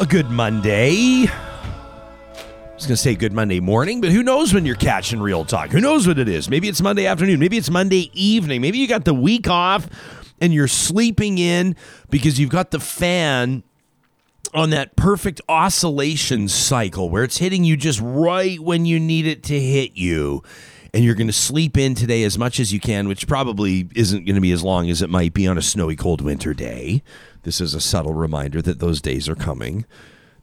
a good Monday. I was going to say good Monday morning, but who knows when you're catching real talk? Who knows what it is? Maybe it's Monday afternoon. Maybe it's Monday evening. Maybe you got the week off and you're sleeping in because you've got the fan on that perfect oscillation cycle where it's hitting you just right when you need it to hit you. And you're going to sleep in today as much as you can, which probably isn't going to be as long as it might be on a snowy, cold winter day. This is a subtle reminder that those days are coming.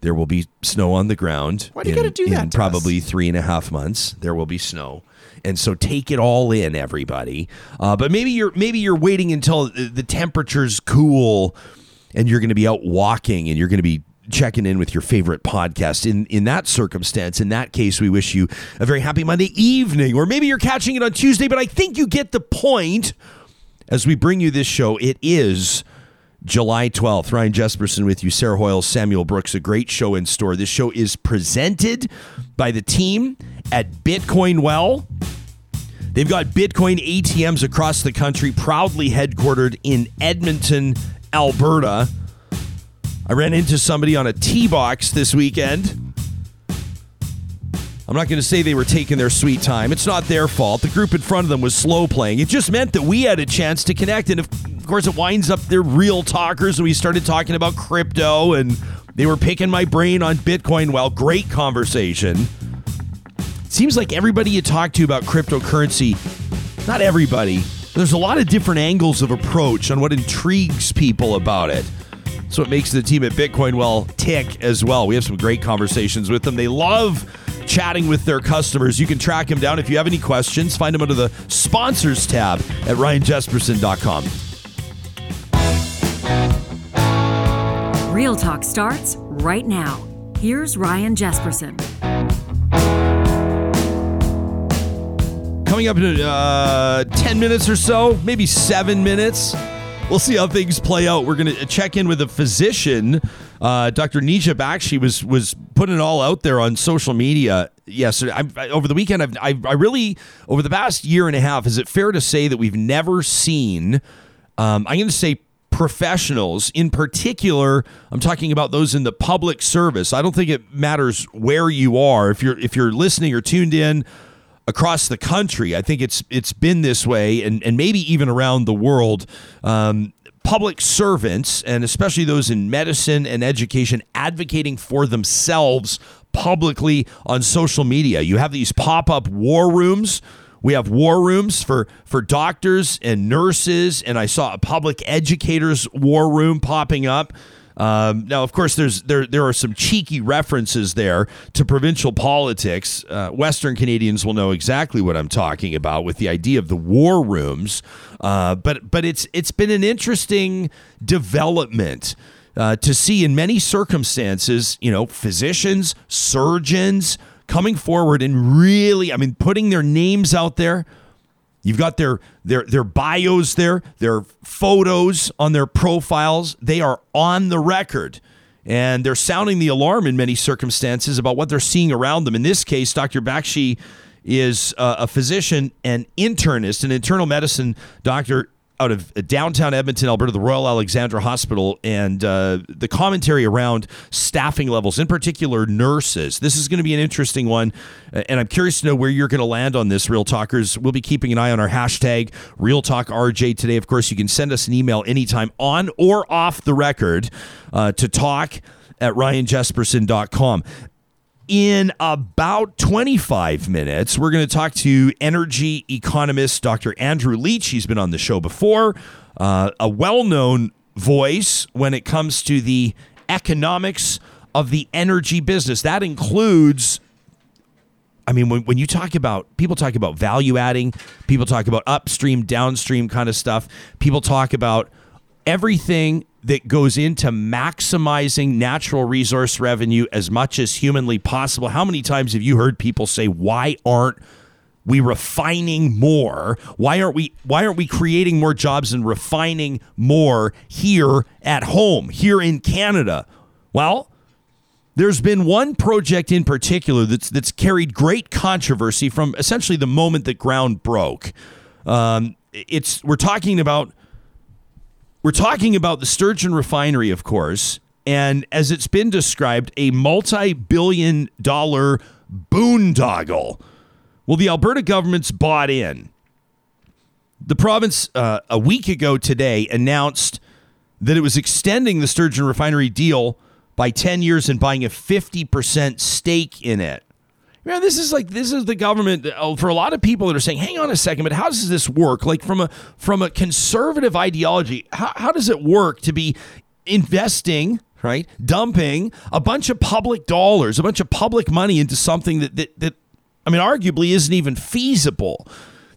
There will be snow on the ground. Why do you in- gotta do that In to probably three and a half months, there will be snow. And so take it all in, everybody. Uh, but maybe you're maybe you're waiting until the the temperatures cool, and you're going to be out walking, and you're going to be checking in with your favorite podcast. In in that circumstance, in that case, we wish you a very happy Monday evening, or maybe you're catching it on Tuesday. But I think you get the point. As we bring you this show, it is July 12th. Ryan Jespersen with you, Sarah Hoyle, Samuel Brooks. A great show in store. This show is presented by the team at Bitcoin Well. They've got Bitcoin ATMs across the country, proudly headquartered in Edmonton, Alberta. I ran into somebody on a T box this weekend. I'm not going to say they were taking their sweet time. It's not their fault. The group in front of them was slow playing. It just meant that we had a chance to connect. And of course, it winds up they're real talkers. And we started talking about crypto and they were picking my brain on Bitcoin. Well, great conversation. Seems like everybody you talk to about cryptocurrency, not everybody, there's a lot of different angles of approach on what intrigues people about it. So what makes the team at Bitcoin Well tick as well. We have some great conversations with them. They love chatting with their customers. You can track them down if you have any questions. Find them under the sponsors tab at ryanjespersen.com. Real Talk starts right now. Here's Ryan Jespersen. Coming up in uh, 10 minutes or so, maybe seven minutes. We'll see how things play out. We're going to check in with a physician. Uh, Dr. Neeja Bakshi was was putting it all out there on social media yesterday. I, over the weekend, I've, I, I really, over the past year and a half, is it fair to say that we've never seen, um, I'm going to say professionals in particular i'm talking about those in the public service i don't think it matters where you are if you're if you're listening or tuned in across the country. I think it's it's been this way, and and maybe even around the world. Um, public servants, and especially those in medicine and education, advocating for themselves publicly on social media. You have these pop up war rooms. We have war rooms for for doctors and nurses, and I saw a public educators war room popping up. Um, now, of course, there's there there are some cheeky references there to provincial politics. Uh, Western Canadians will know exactly what I'm talking about with the idea of the war rooms. Uh, but but it's it's been an interesting development. Uh, to see in many circumstances, you know, physicians, surgeons coming forward and really, I mean, putting their names out there, You've got their their their bios there, their photos on their profiles. They are on the record. And they're sounding the alarm in many circumstances about what they're seeing around them. In this case, Dr. Bakshi is uh, a physician and internist, an internal medicine doctor out of downtown Edmonton, Alberta, the Royal Alexandra Hospital, and uh, the commentary around staffing levels, in particular nurses. This is going to be an interesting one, uh, and I'm curious to know where you're going to land on this, Real Talkers. We'll be keeping an eye on our hashtag Real Talk RJ today. Of course, you can send us an email anytime on or off the record uh, to talk at ryanjespersen.com. In about 25 minutes, we're going to talk to energy economist Dr. Andrew Leach. He's been on the show before, uh, a well known voice when it comes to the economics of the energy business. That includes I mean, when, when you talk about people talk about value adding, people talk about upstream, downstream kind of stuff, people talk about everything that goes into maximizing natural resource revenue as much as humanly possible. How many times have you heard people say, why aren't we refining more? Why aren't we why aren't we creating more jobs and refining more here at home, here in Canada? Well, there's been one project in particular that's that's carried great controversy from essentially the moment that ground broke. Um, it's we're talking about we're talking about the Sturgeon refinery, of course, and as it's been described, a multi billion dollar boondoggle. Well, the Alberta government's bought in. The province, uh, a week ago today, announced that it was extending the Sturgeon refinery deal by 10 years and buying a 50% stake in it. Man, this is like this is the government uh, for a lot of people that are saying, "Hang on a second, but how does this work?" Like from a from a conservative ideology, how, how does it work to be investing right, dumping a bunch of public dollars, a bunch of public money into something that that, that I mean, arguably isn't even feasible?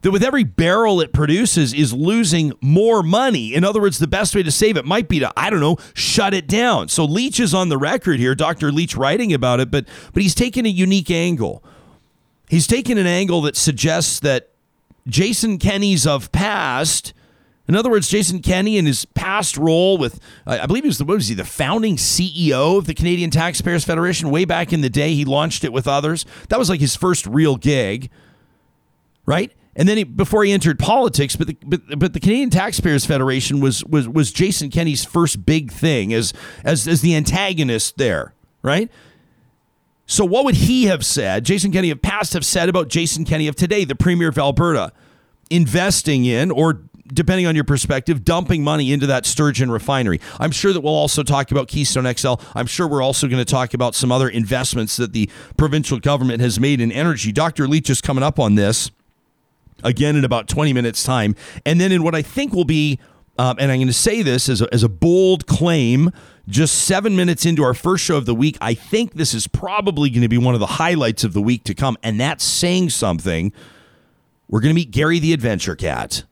That with every barrel it produces is losing more money. In other words, the best way to save it might be to, I don't know, shut it down. So Leach is on the record here, Dr. Leach writing about it, but but he's taken a unique angle. He's taken an angle that suggests that Jason Kenney's of past in other words, Jason Kenney in his past role with, I believe he was the what was he the founding CEO of the Canadian Taxpayers Federation way back in the day. He launched it with others. That was like his first real gig, right? And then he, before he entered politics, but the, but, but the Canadian Taxpayers Federation was was was Jason Kenney's first big thing as as as the antagonist there, right? So what would he have said? Jason Kenney of past have said about Jason Kenney of today, the premier of Alberta, investing in or depending on your perspective, dumping money into that Sturgeon refinery. I'm sure that we'll also talk about Keystone XL. I'm sure we're also going to talk about some other investments that the provincial government has made in energy. Dr. Leach is coming up on this again in about 20 minutes' time. And then in what I think will be, um, and I'm going to say this as a, as a bold claim, just seven minutes into our first show of the week, I think this is probably going to be one of the highlights of the week to come. And that's saying something. We're going to meet Gary the Adventure Cat.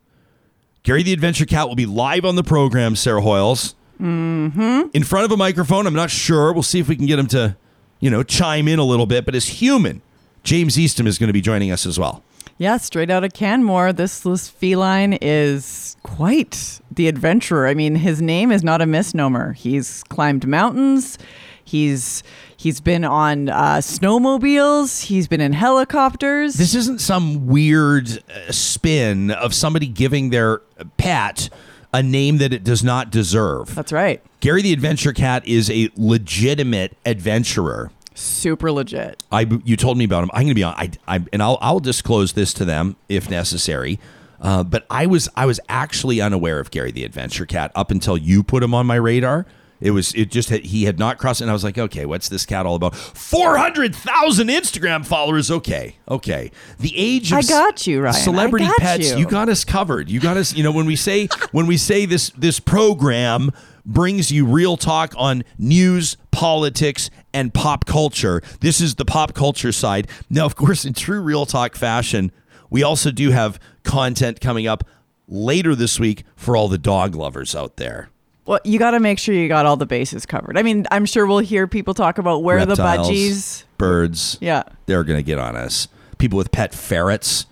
Gary the Adventure Cat will be live on the program, Sarah Hoyles. Mm-hmm. In front of a microphone. I'm not sure. We'll see if we can get him to, you know, chime in a little bit. But as human, James Eastham is going to be joining us as well. Yeah, straight out of Canmore, this, this feline is quite the adventurer. I mean, his name is not a misnomer. He's climbed mountains. He's he's been on uh, snowmobiles. He's been in helicopters. This isn't some weird uh, spin of somebody giving their pet a name that it does not deserve. That's right. Gary the Adventure Cat is a legitimate adventurer. Super legit. I you told me about him. I'm going to be on. I, I and I'll I'll disclose this to them if necessary. Uh, but I was I was actually unaware of Gary the Adventure Cat up until you put him on my radar. It was it just had, he had not crossed, and I was like, okay, what's this cat all about? Four hundred thousand Instagram followers. Okay, okay. The age of I got you, Ryan. celebrity pets. you. you got us covered. You got us. You know when we say when we say this this program brings you real talk on news, politics, and pop culture. This is the pop culture side. Now, of course, in true real talk fashion, we also do have content coming up later this week for all the dog lovers out there. Well, you got to make sure you got all the bases covered. I mean, I'm sure we'll hear people talk about where Reptiles, the budgies. birds. Yeah. They're going to get on us. People with pet ferrets,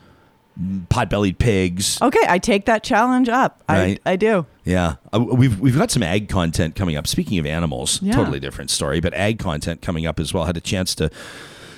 pot-bellied pigs. Okay, I take that challenge up. Right. I I do. Yeah, uh, we've we've got some ag content coming up. Speaking of animals, Yeah. totally different story, but ag content coming up as well. Had a chance to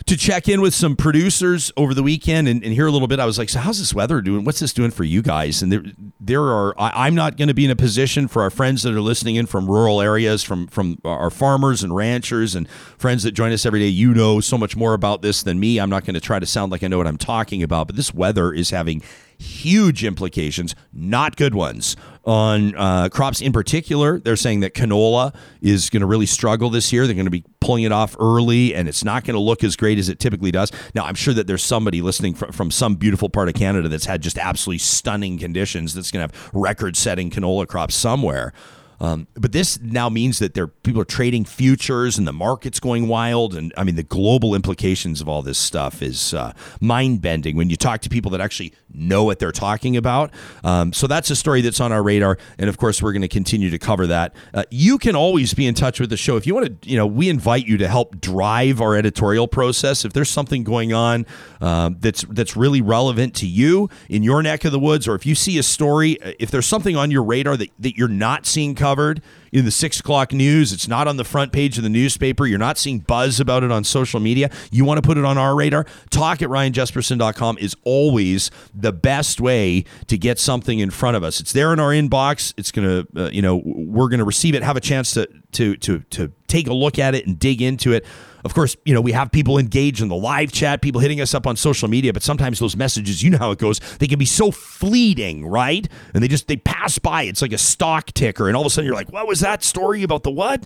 to check in with some producers over the weekend and, and hear a little bit. I was like, so how's this weather doing? What's this doing for you guys? And there there are I, I'm not going to be in a position for our friends that are listening in from rural areas, from from our farmers and ranchers and friends that join us every day. You know so much more about this than me. I'm not going to try to sound like I know what I'm talking about, but this weather is having huge implications, not good ones, on uh, crops in particular. They're saying that canola is going to really struggle this year. They're going to be pulling it off early, and it's not going to look as great as it typically does. Now, I'm sure that there's somebody listening from, from some beautiful part of Canada that's had just absolutely stunning conditions that's going to have record setting canola crops somewhere. Um, but this now means that there people are trading futures and the market's going wild. And I mean, the global implications of all this stuff is uh, mind bending when you talk to people that actually know what they're talking about. Um, so that's a story that's on our radar. And of course, we're going to continue to cover that. Uh, you can always be in touch with the show. If you want to, you know, we invite you to help drive our editorial process. If there's something going on um, that's, that's really relevant to you in your neck of the woods, or if you see a story, uh, if there's something on your radar that, that you're not seeing covered, in the six o'clock news. It's not on the front page of the newspaper. You're not seeing buzz about it on social media. You want to put it on our radar? Talk at ryanjespersen.com is always the best way to get something in front of us. It's there in our inbox. It's going to, uh, you know, we're going to receive it, have a chance to, to, to, to take a look at it and dig into it. Of course, you know, we have people engaged in the live chat, people hitting us up on social media, but sometimes those messages, you know how it goes, they can be so fleeting, right? And they just they pass by. It's like a stock ticker and all of a sudden you're like, "What was that story about the what?"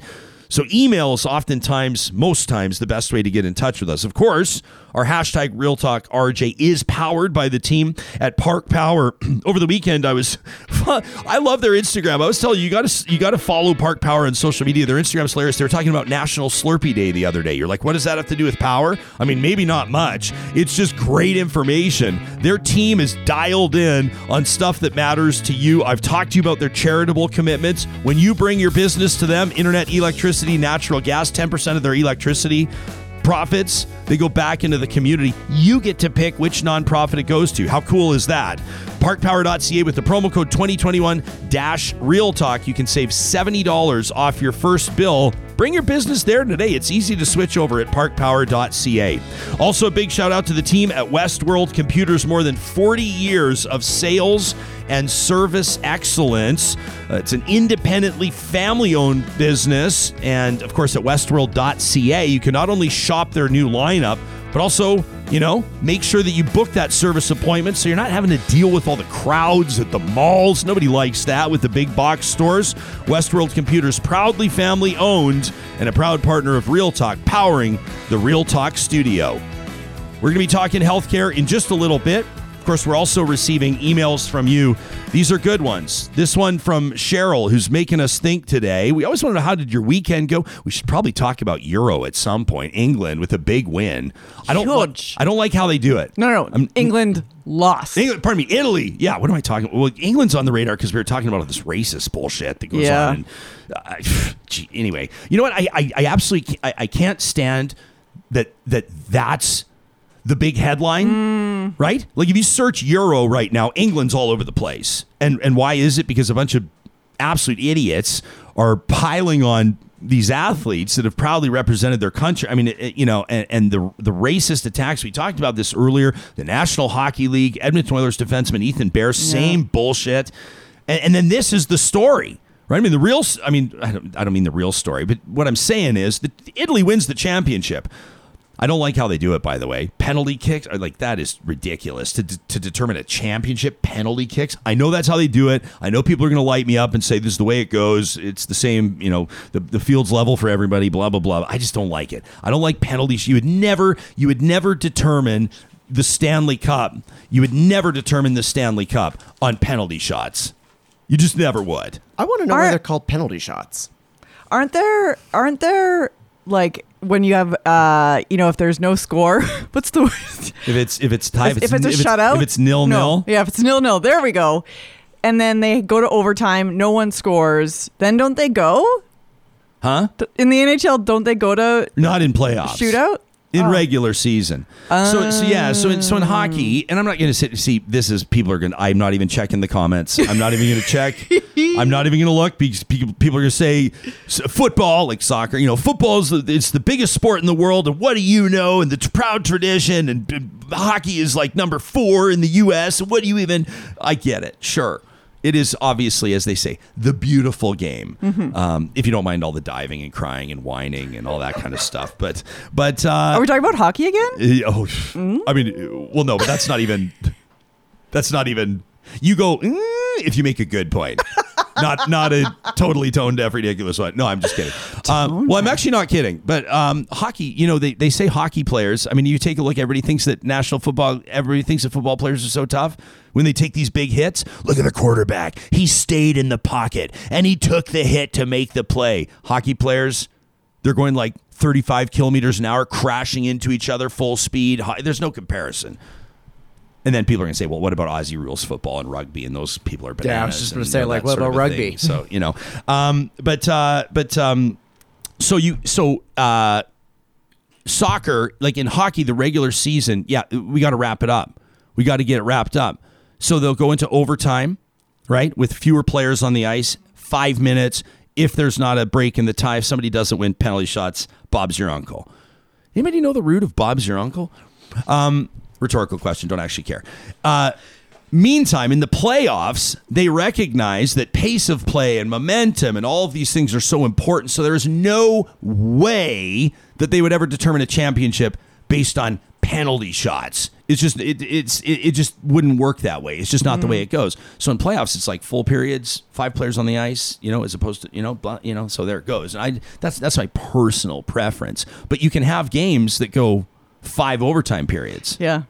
So email is oftentimes, most times, the best way to get in touch with us. Of course, our hashtag Real Talk RJ is powered by the team at Park Power. Over the weekend, I was, I love their Instagram. I was telling you, you got to you got to follow Park Power on social media. Their Instagram's hilarious. They were talking about National Slurpee Day the other day. You're like, what does that have to do with power? I mean, maybe not much. It's just great information. Their team is dialed in on stuff that matters to you. I've talked to you about their charitable commitments. When you bring your business to them, internet, electricity, natural gas, 10% of their electricity profits, they go back into the community. You get to pick which nonprofit it goes to. How cool is that? Parkpower.ca with the promo code 2021 Real Talk, you can save $70 off your first bill. Bring your business there today. It's easy to switch over at parkpower.ca. Also, a big shout out to the team at Westworld Computers. More than 40 years of sales and service excellence. Uh, it's an independently family owned business. And of course, at westworld.ca, you can not only shop their new lineup, but also, you know, make sure that you book that service appointment so you're not having to deal with all the crowds at the malls. Nobody likes that with the big box stores. Westworld Computers, proudly family owned and a proud partner of Real Talk, powering the Real Talk studio. We're going to be talking healthcare in just a little bit. Of course, we're also receiving emails from you. These are good ones. This one from Cheryl, who's making us think today. We always want to know how did your weekend go? We should probably talk about Euro at some point. England with a big win. I don't. I don't like how they do it. No, no, no. England lost. England, pardon me, Italy. Yeah, what am I talking? Well, England's on the radar because we were talking about all this racist bullshit that goes Yeah. on. And, uh, gee, anyway, you know what? I, I, I absolutely, I, I can't stand that. That that's the big headline, right? Like if you search Euro right now, England's all over the place. And and why is it? Because a bunch of absolute idiots are piling on these athletes that have proudly represented their country. I mean, it- you know, and, and the the racist attacks we talked about this earlier. The National Hockey League, Edmonton Oilers defenseman Ethan Bear, same bullshit. And, and then this is the story. Right? I mean, the real. I mean, I don't, I don't mean the real story, but what I'm saying is that Italy wins the championship. I don't like how they do it, by the way. Penalty kicks are like that is ridiculous to, to determine a championship. Penalty kicks. I know that's how they do it. I know people are going to light me up and say this is the way it goes. It's the same, you know, the, the field's level for everybody. Blah blah blah. I just don't like it. I don't like penalties. You would never, you would never determine the Stanley Cup. You would never determine the Stanley Cup on penalty shots. You just never would. I want to know why Are- they're called penalty shots. Aren't there? Aren't there like when you have uh you know if there's no score? What's the word? If it's if it's tied, if, if it's a shutout, if it's nil nil. Yeah, if it's nil nil, there we go. And then they go to overtime. No one scores. Then don't they go Huh? In the NHL? Don't they go to Not in playoffs. shootout? In Oh. regular season. so so yeah, so in, so in um. hockey, and I'm not going to sit see this is people are going to I'm not even checking the comments. I'm not even going to check. I'm not even going to look because people people are going to say football like soccer, you know, football is the, it's the biggest sport in the world and what do you know and the t- proud tradition and, and hockey is like number 4 in the US what do you even I get it. Sure. It is obviously, as they say, the beautiful game. Um, if you don't mind all the diving and crying and whining and all that kind of stuff, but but uh, Are we talking about hockey again? uh, Oh, I mean, uh, well, no, but that's not even. That's not even. You go "Mm," if you make a good point, not not a totally tone deaf, ridiculous one. No, I'm just kidding. Um, well, I'm actually not kidding. But um, hockey, you know, they, they say hockey players. I mean, you take a look. Everybody thinks that national football. Everybody thinks that football players are so tough when they take these big hits. Look at the quarterback. He stayed in the pocket and he took the hit to make the play. Hockey players, they're going like 35 kilometers an hour, crashing into each other full speed. There's no comparison. And then people are going to say, well, what about Aussie rules football and rugby? And those people are bananas. Yeah, I was just gonna say, you know, like, what about rugby? thing. So, you know, um, but, uh, but, um, so you, so, uh, soccer, like in hockey, the regular season, yeah, we got to wrap it up. We got to get it wrapped up. So they'll go into overtime, right, with fewer players on the ice, five minutes. if there's not a break in the tie, if somebody doesn't win penalty shots, Bob's your uncle. Anybody know the root of Bob's your uncle? Um, rhetorical question. Don't actually care. Uh, meantime, in the playoffs, they recognize that pace of play and momentum and all of these things are so important. So there is no way that they would ever determine a championship based on penalty shots. It's just it it's it, it just wouldn't work that way. It's just not the way it goes. So in playoffs, it's like full periods, five players on the ice, you know, as opposed to you know, blah, you know. So there it goes. And I that's that's my personal preference. But you can have games that go five overtime periods, Yeah.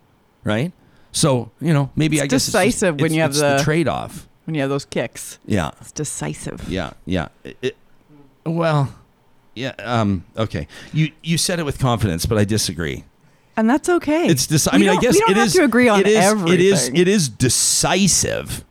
Right? So you know, maybe It's I guess decisive it's just, when it's, you have it's the- trade off. When you have those kicks, Yeah, it's decisive. yeah, yeah. It- it- well, yeah. Um. Okay. You you said it with confidence, but I disagree. And that's okay. It's dis- I mean, I guess we don't it have is- to agree on it is, everything. It is. It is decisive.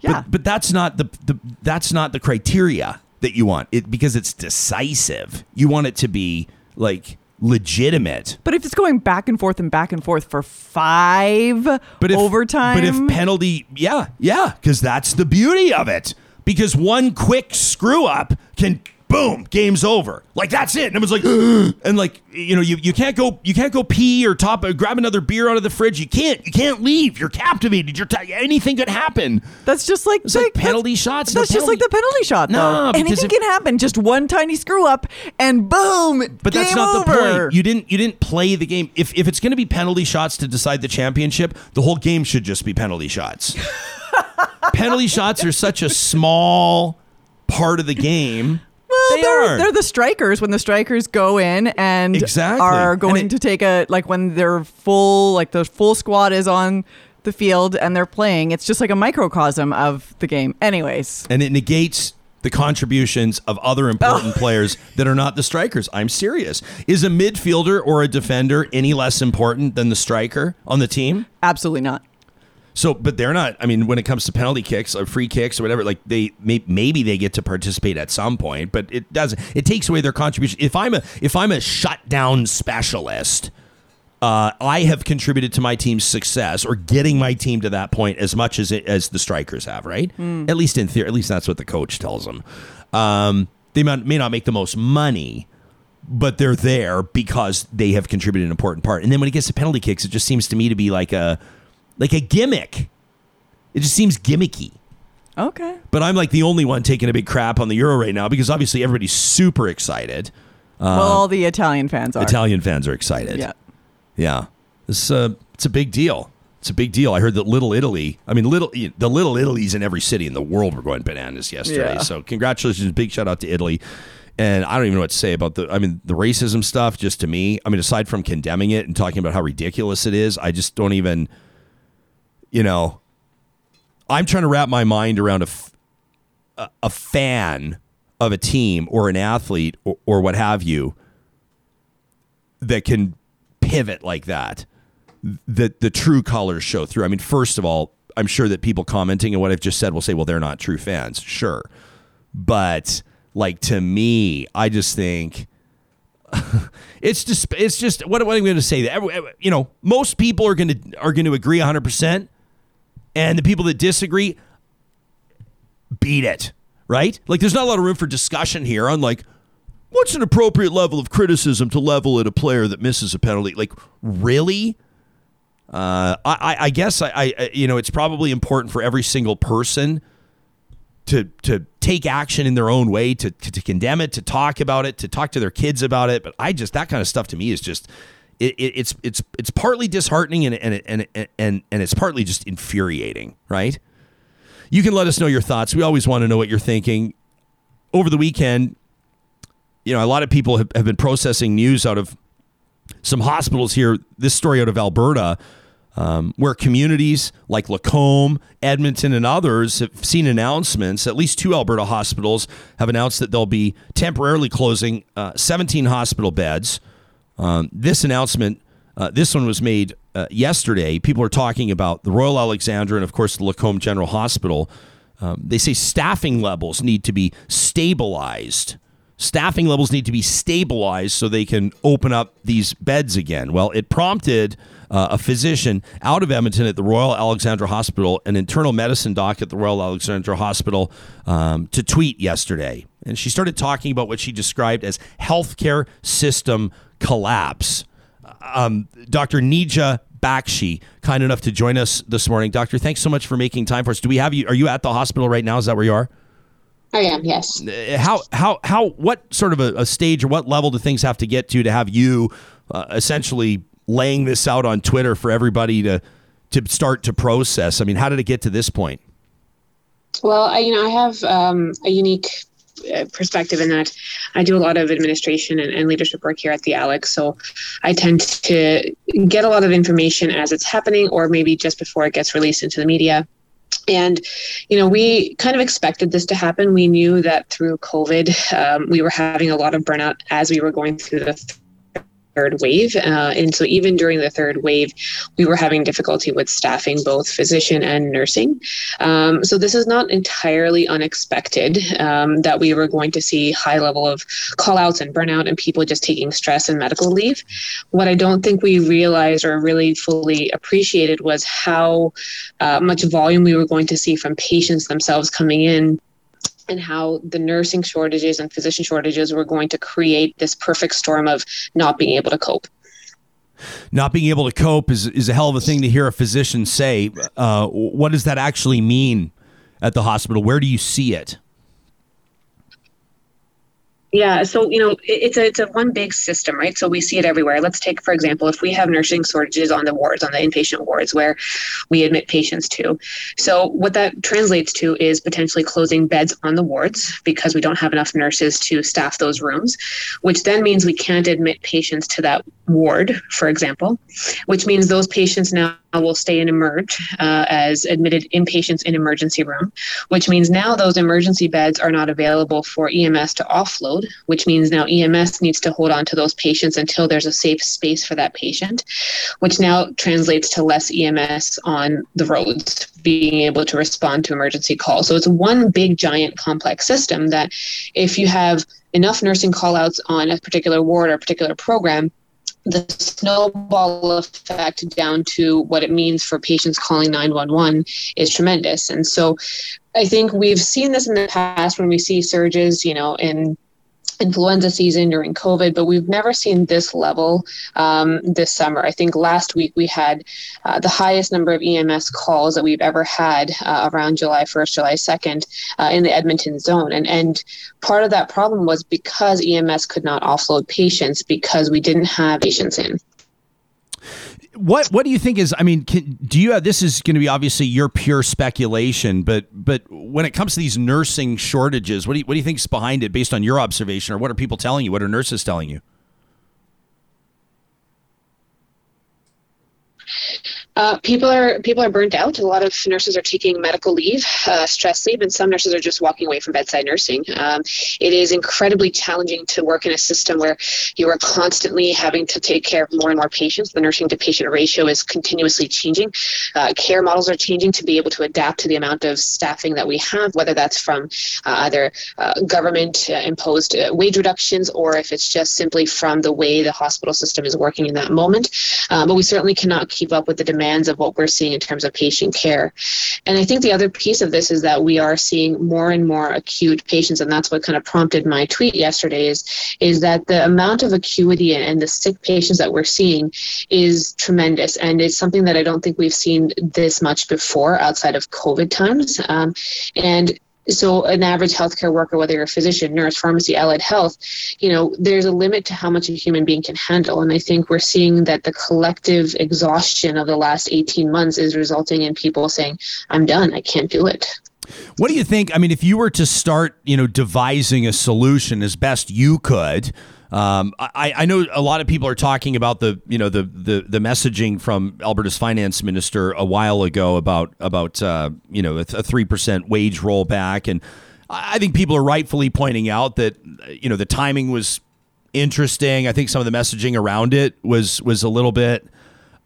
yeah. But, but that's not the, the that's not the criteria that you want. It because it's decisive. You want it to be like legitimate. But if it's going back and forth and back and forth for five But if overtime, but if penalty, yeah, yeah, because that's the beauty of it. Because one quick screw up can boom, game's over. Like that's it. And it was like, and like you know, you, you can't go you can't go pee or top uh, grab another beer out of the fridge. You can't you can't leave. You're captivated. You're t- anything could happen. that's just like, It's like the- penalty shots. That's just like the penalty- penalty shot, No, because Anything can happen. Just one tiny screw up, and boom, But that's not the point. You didn't you didn't play the game. If if it's going to be penalty shots to decide the championship, the whole game should just be penalty shots. penalty shots are such a small part of the game. Well, They they're, are. they're the strikers when the strikers go in and Exactly. are And going it- to take a like when they're full like the full squad is on the field and they're playing. It's just like a microcosm of the game. Anyways, and it negates the contributions of other important oh. players that are not the strikers. I'm serious. Is a midfielder or a defender any less important than the striker on the team? absolutely not. So, but they're not. I mean, when it comes to penalty kicks or free kicks or whatever, like they may, maybe they get to participate at some point, but it doesn't. It takes away their contribution. If I'm a if I'm a shutdown specialist, uh, I have contributed to my team's success or getting my team to that point as much as it, as the strikers have. Right? At least in theory. At least that's what the coach tells them. Um, they may not make the most money, but they're there because they have contributed an important part. And then when it gets to penalty kicks, it just seems to me to be like a like a gimmick. It just seems gimmicky. Okay. But I'm like the only one taking a big crap on the Euro right now because obviously everybody's super excited. well, all the Italian fans are. Italian fans are excited. Yeah. Yeah. It's uh, it's a big deal. It's a big deal. I heard that Little Italy, I mean, little the Little Italies in every city in the world were going bananas yesterday. Yeah. So congratulations, big shout out to Italy. And I don't even know what to say about the. I mean, the racism stuff. Just to me, I mean, aside from condemning it and talking about how ridiculous it is, I just don't even. You know, I'm trying to wrap my mind around a f- a, fan of a team or an athlete or, or what have you that can pivot like that that the true colors show through. I mean, first of all, I'm sure that people commenting on what I've just said will say, well, they're not true fans. Sure. But like to me, I just think it's just it's just what, what am I going to say? That you know, most people are going to are going to agree 100 percent, and the people that disagree beat it. Right? Like, there's not a lot of room for discussion here on like what's an appropriate level of criticism to level at a player that misses a penalty. Like, really? Uh, I, I- guess I, I, you know, it's probably important for every single person to to take action in their own way, to, to to condemn it, to talk about it, to talk to their kids about it. But I just that kind of stuff to me is just it, it, it's it's it's partly disheartening and and and and and it's partly just infuriating, right? You can let us know your thoughts. We always want to know what you're thinking. Over the weekend, you know, a lot of people have, have been processing news out of some hospitals here. This story out of Alberta, um, where communities like Lacombe, Edmonton, and others have seen announcements. At least two Alberta hospitals have announced that they'll be temporarily closing uh, 17 hospital beds. Um, this announcement, uh, this one was made uh, yesterday. People are talking about the Royal Alexandra and, of course, the Lacombe General Hospital. Um, they say staffing levels need to be stabilized. Staffing levels need to be stabilized so they can open up these beds again. Well, it prompted uh, a physician out of Edmonton at the Royal Alexandra Hospital, an internal medicine doc at the Royal Alexandra Hospital, um, to tweet yesterday. And she started talking about what she described as healthcare system collapse. Um, Dr. Neeja Bakshi, kind enough to join us this morning. Doctor, thanks so much for making time for us. Do we have you? Are you at the hospital right now? Is that where you are? I am, yes. Uh, how how how what sort of a, a stage or what level do things have to get to to have you uh, essentially laying this out on Twitter for everybody to to start to process? I mean, how did it get to this point? Well, I, you know, I have um, a unique perspective in that I do a lot of administration and, and, leadership work here at the Alex. So I tend to get a lot of information as it's happening, or maybe just before it gets released into the media. And, you know, we kind of expected this to happen. We knew that through COVID, um, we were having a lot of burnout as we were going through the third wave. Uh, and so even during the third wave, we were having difficulty with staffing both physician and nursing. Um, so this is not entirely unexpected um, that we were going to see high level of call outs and burnout and people just taking stress and medical leave. What I don't think we realized or really fully appreciated was how uh, much volume we were going to see from patients themselves coming in and how the nursing shortages and physician shortages were going to create this perfect storm of not being able to cope. Not being able to cope is, is a hell of a thing to hear a physician say. Uh, what does that actually mean at the hospital? Where do you see it? Yeah, so you know, it's a it's a one big system, right? So we see it everywhere. Let's take for example, if we have nursing shortages on the wards, on the inpatient wards where we admit patients to. So what that translates to is potentially closing beds on the wards because we don't have enough nurses to staff those rooms, which then means we can't admit patients to that ward, for example, which means those patients now will stay in emerge uh, as admitted inpatients in emergency room, which means now those emergency beds are not available for EMS to offload, which means now EMS needs to hold on to those patients until there's a safe space for that patient, which now translates to less EMS on the roads being able to respond to emergency calls. So it's one big giant complex system that if you have enough nursing callouts on a particular ward or a particular program, the snowball effect down to what it means for patients calling 911 is tremendous. And so I think we've seen this in the past when we see surges, you know, in influenza season during COVID, but we've never seen this level um, this summer. I think last week we had uh, the highest number of EMS calls that we've ever had uh, around July 1st, July 2nd uh, in the Edmonton zone. And, and part of that problem was because EMS could not offload patients because we didn't have patients in what what do you think is i mean can, do you have this is going to be obviously your pure speculation but but when it comes to these nursing shortages what do you, what do you think is behind it based on your observation or what are people telling you? What are nurses telling you Uh, people are people are burnt out. A lot of nurses are taking medical leave, uh, stress leave, and some nurses are just walking away from bedside nursing. Um, it is incredibly challenging to work in a system where you are constantly having to take care of more and more patients. The nursing to patient ratio is continuously changing. Uh, care models are changing to be able to adapt to the amount of staffing that we have, whether that's from uh, either uh, government imposed wage reductions or if it's just simply from the way the hospital system is working in that moment. but we certainly cannot keep up with the demand demands of what we're seeing in terms of patient care. And I think the other piece of this is that we are seeing more and more acute patients, and that's what kind of prompted my tweet yesterday is, is that the amount of acuity and the sick patients that we're seeing is tremendous. And it's something that I don't think we've seen this much before outside of COVID times. Um, and so an average healthcare worker, whether you're a physician, nurse, pharmacy, allied health, you know, there's a limit to how much a human being can handle. And I think we're seeing that the collective exhaustion of the last 18 months is resulting in people saying, I'm done, I can't do it. What do you think? I mean, if you were to start, you know, devising a solution as best you could, um, I, I know a lot of people are talking about the you know the the, the messaging from Alberta's finance minister a while ago about about uh, you know a three percent wage rollback, and I think people are rightfully pointing out that you know the timing was interesting. I think some of the messaging around it was was a little bit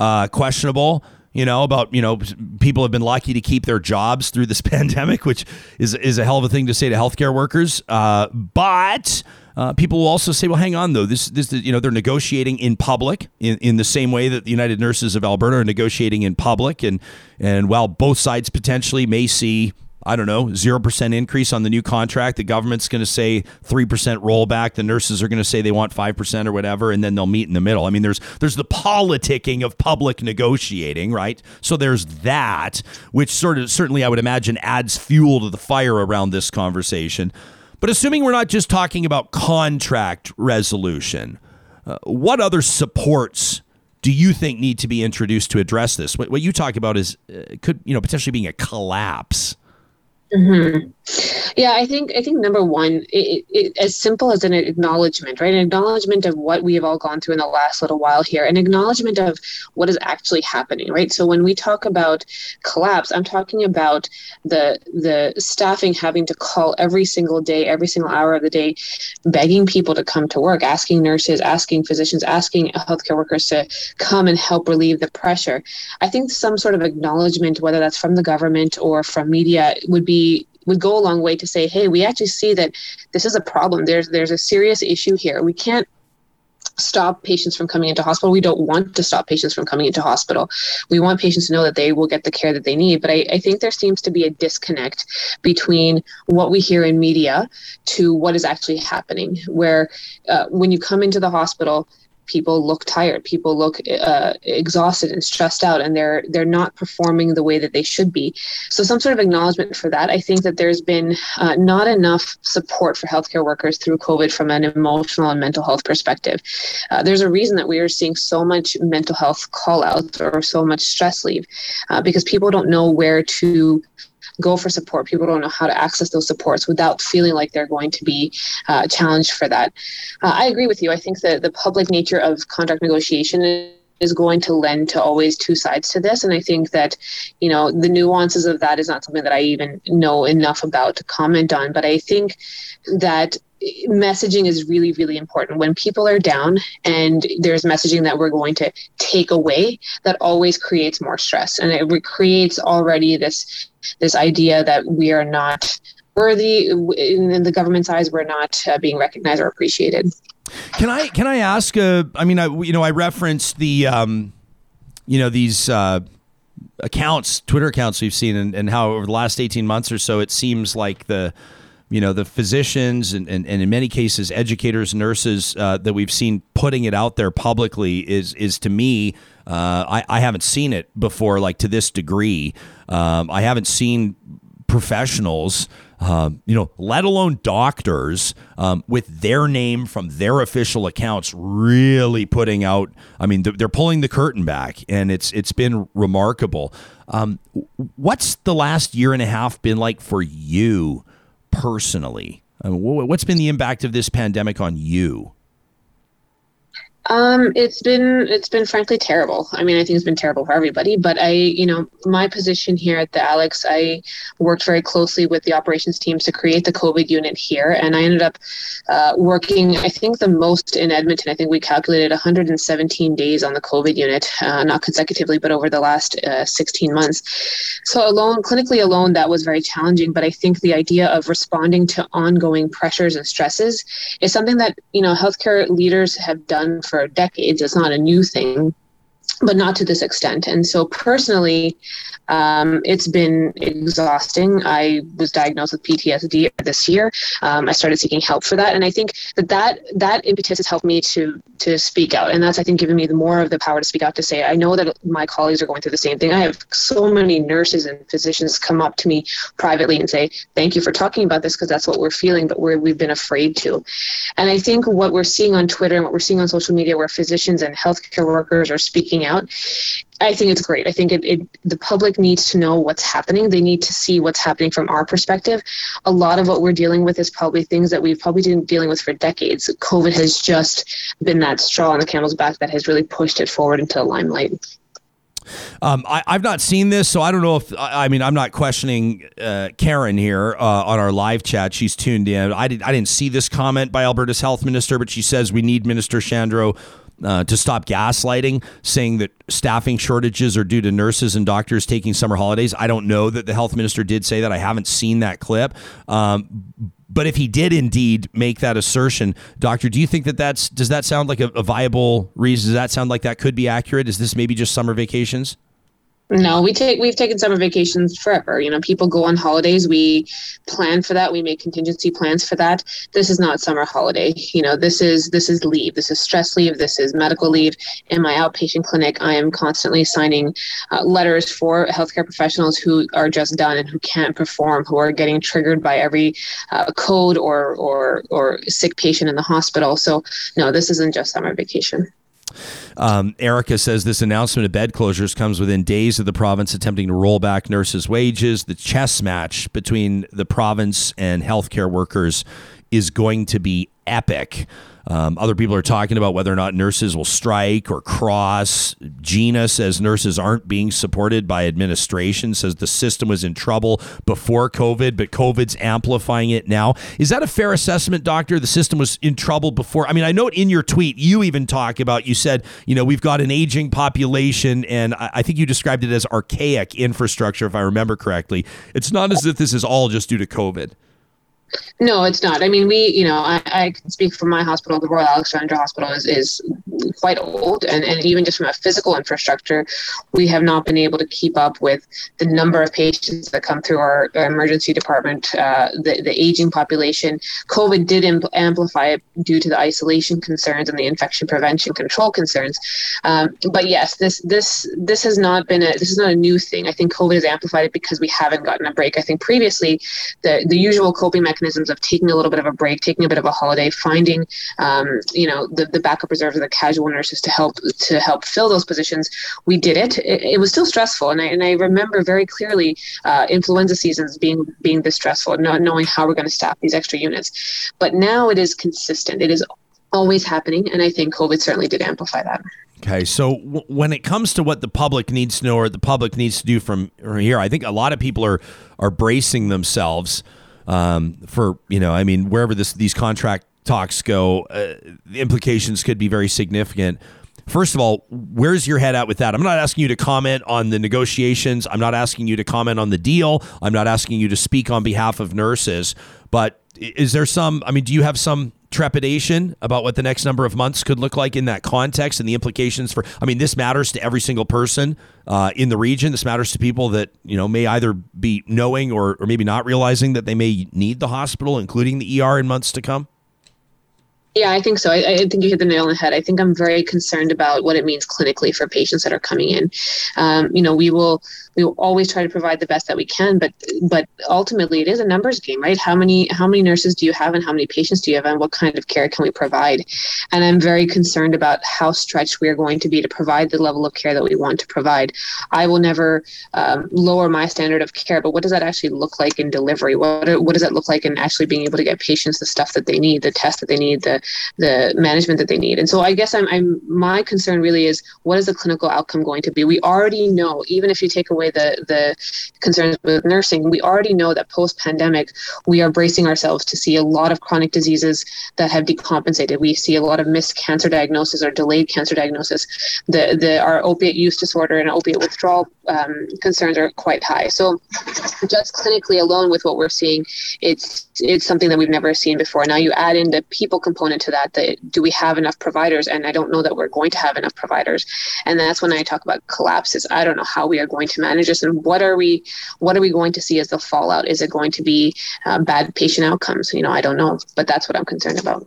uh, questionable you know about you know people have been lucky to keep their jobs through this pandemic which is is a hell of a thing to say to healthcare workers uh, but Uh, people will also say, "Well, hang on, though. This, this, you know, they're negotiating in public in, in the same way that the United Nurses of Alberta are negotiating in public, and and while both sides potentially may see." I don't know, 0% increase on the new contract. The government's going to say 3% rollback. The nurses are going to say they want 5% or whatever, and then they'll meet in the middle. I mean, there's there's the politicking of public negotiating, right? So there's that, which sort of certainly I would imagine adds fuel to the fire around this conversation. But assuming we're not just talking about contract resolution, uh, what other supports do you think need to be introduced to address this? What, what you talk about is uh, could you know potentially being a collapse Mm-hmm. Yeah, I think I think number one, it, it, as simple as an acknowledgement, right? An acknowledgement of what we have all gone through in the last little while here, an acknowledgement of what is actually happening, right? So when we talk about collapse, I'm talking about the the staffing having to call every single day, every single hour of the day, begging people to come to work, asking nurses, asking physicians, asking healthcare workers to come and help relieve the pressure. I think some sort of acknowledgement, whether that's from the government or from media, would be would go a long way to say, hey, we actually see that this is a problem. There's there's a serious issue here. We can't stop patients from coming into hospital. We don't want to stop patients from coming into hospital. We want patients to know that they will get the care that they need. But I, I think there seems to be a disconnect between what we hear in media to what is actually happening. Where uh, when you come into the hospital, people look tired people look uh, exhausted and stressed out and they're they're not performing the way that they should be. So some sort of acknowledgement for that. I think that there's been uh, not enough support for healthcare workers through covid from an emotional and mental health perspective. Uh, there's a reason that we are seeing so much mental health call outs or so much stress leave uh, because people don't know where to go for support. People don't know how to access those supports without feeling like they're going to be uh, challenged for that. Uh, I agree with you. I think that the public nature of contract negotiation is going to lend to always two sides to this. And I think that, you know, the nuances of that is not something that I even know enough about to comment on. But I think that messaging is really really important when people are down and there's messaging that we're going to take away that always creates more stress and it creates already this this idea that we are not worthy in the government's eyes we're not uh, being recognized or appreciated can i can i ask uh, i mean I, you know i referenced the um, you know these uh, accounts twitter accounts we've seen and, and how over the last 18 months or so it seems like the you know the physicians and, and, and in many cases educators nurses uh, that we've seen putting it out there publicly is is to me uh, I, I haven't seen it before like to this degree. Um, I haven't seen professionals um, you know, let alone doctors um, with their name from their official accounts, really putting out. I mean, they're pulling the curtain back, and it's it's been remarkable. Um, what's the last year and a half been like for you personally? I mean, what's been the impact of this pandemic on you? Um, it's been it's been frankly terrible. I mean, I think it's been terrible for everybody. But I, you know, my position here at the Alex, I worked very closely with the operations teams to create the COVID unit here, and I ended up uh, working. I think the most in Edmonton. I think we calculated 117 days on the COVID unit, uh, not consecutively, but over the last uh, 16 months. So alone, clinically alone, that was very challenging. But I think the idea of responding to ongoing pressures and stresses is something that you know healthcare leaders have done for decades. It's not a new thing, but not to this extent. And so, personally, um, it's been exhausting. I was diagnosed with PTSD this year. Um, I started seeking help for that, and I think that that that impetus has helped me to to speak out, and that's I think given me the more of the power to speak out to say I know that my colleagues are going through the same thing. I have so many nurses and physicians come up to me privately and say thank you for talking about this because that's what we're feeling, but we're, we've been afraid to. And I think what we're seeing on Twitter and what we're seeing on social media, where physicians and healthcare workers are speaking out, I think it's great. I think it, it, the public needs to know what's happening. They need to see what's happening from our perspective. A lot of what we're dealing with is probably things that we've probably been dealing with for decades. COVID has just been that straw on the camel's back that has really pushed it forward into the limelight. Um, I, have not seen this, so I don't know if I mean I'm not questioning uh, Karen here uh, on our live chat. She's tuned in. I did I didn't see this comment by Alberta's health minister, but she says we need Minister Shandro uh, to stop gaslighting, saying that staffing shortages are due to nurses and doctors taking summer holidays. I don't know that the health minister did say that. I haven't seen that clip. Um, but if he did indeed make that assertion, doctor, do you think that that's does that sound like a, a viable reason? Does that sound like that could be accurate? Is this maybe just summer vacations? No, we take we've taken summer vacations forever. You know, people go on holidays. We plan for that. We make contingency plans for that. This is not summer holiday. You know, this is this is leave. This is stress leave. This is medical leave. In my outpatient clinic, I am constantly signing uh, letters for healthcare professionals who are just done and who can't perform, who are getting triggered by every uh, code or or or sick patient in the hospital. So no, this isn't just summer vacation. Um, Erica says this announcement of bed closures comes within days of the province attempting to roll back nurses' wages. The chess match between the province and healthcare workers is going to be epic. Um, other people are talking about whether or not nurses will strike or cross. Gina says nurses aren't being supported by administration, says the system was in trouble before COVID, but COVID's amplifying it now. Is that a fair assessment, doctor? The system was in trouble before. I mean, I note in your tweet, you even talk about, you said, you know, we've got an aging population, and I think you described it as archaic infrastructure, if I remember correctly. It's not as if this is all just due to COVID. No, it's not. I mean, we, you know, I, I can speak for my hospital. The Royal Alexandra Hospital is, is quite old, and, and even just from a physical infrastructure, we have not been able to keep up with the number of patients that come through our, our emergency department, uh, the, the aging population. COVID did impl- amplify it due to the isolation concerns and the infection prevention control concerns. Um, but yes, this this this has not been a this is not a new thing. I think COVID has amplified it because we haven't gotten a break. I think previously, the the usual coping mechanism mechanisms of taking a little bit of a break, taking a bit of a holiday, finding, um, you know, the, the backup reserves of the casual nurses to help to help fill those positions. We did it. It, it was still stressful, and I and I remember very clearly uh, influenza seasons being being this stressful, not knowing how we're going to staff these extra units. But now it is consistent. It is always happening, and I think COVID certainly did amplify that. Okay, so w- when it comes to what the public needs to know or the public needs to do from here, I think a lot of people are are bracing themselves um, for you know, I mean, wherever this these contract talks go, uh, the implications could be very significant. First of all, where's your head at with that? I'm not asking you to comment on the negotiations. I'm not asking you to comment on the deal. I'm not asking you to speak on behalf of nurses. But is there some? I mean, do you have some trepidation about what the next number of months could look like in that context and the implications for i mean this matters to every single person uh, in the region this matters to people that you know may either be knowing or, or maybe not realizing that they may need the hospital including the er in months to come yeah, I think so. I, I, think you hit the nail on the head. I think I'm very concerned about what it means clinically for patients that are coming in. Um, you know, we will we will always try to provide the best that we can, but but ultimately it is a numbers game, right? How many how many nurses do you have, and how many patients do you have, and what kind of care can we provide? And I'm very concerned about how stretched we are going to be to provide the level of care that we want to provide. I will never um, lower my standard of care, but what does that actually look like in delivery? What what does that look like in actually being able to get patients the stuff that they need, the tests that they need, the the management that they need. And so I guess I'm, I'm my concern really is what is the clinical outcome going to be? We already know, even if you take away the the concerns with nursing, we already know that post pandemic we are bracing ourselves to see a lot of chronic diseases that have decompensated. We see a lot of missed cancer diagnosis or delayed cancer diagnosis. The the our opiate use disorder and opiate withdrawal um, concerns are quite high. So just clinically alone with what we're seeing, it's it's something that we've never seen before. Now you add in the people component to that, that do we have enough providers? And I don't know that we're going to have enough providers. And that's when I talk about collapses. I don't know how we are going to manage this and what are we what are we going to see as the fallout? Is it going to be uh, bad patient outcomes? You know, I don't know, but that's what I'm concerned about.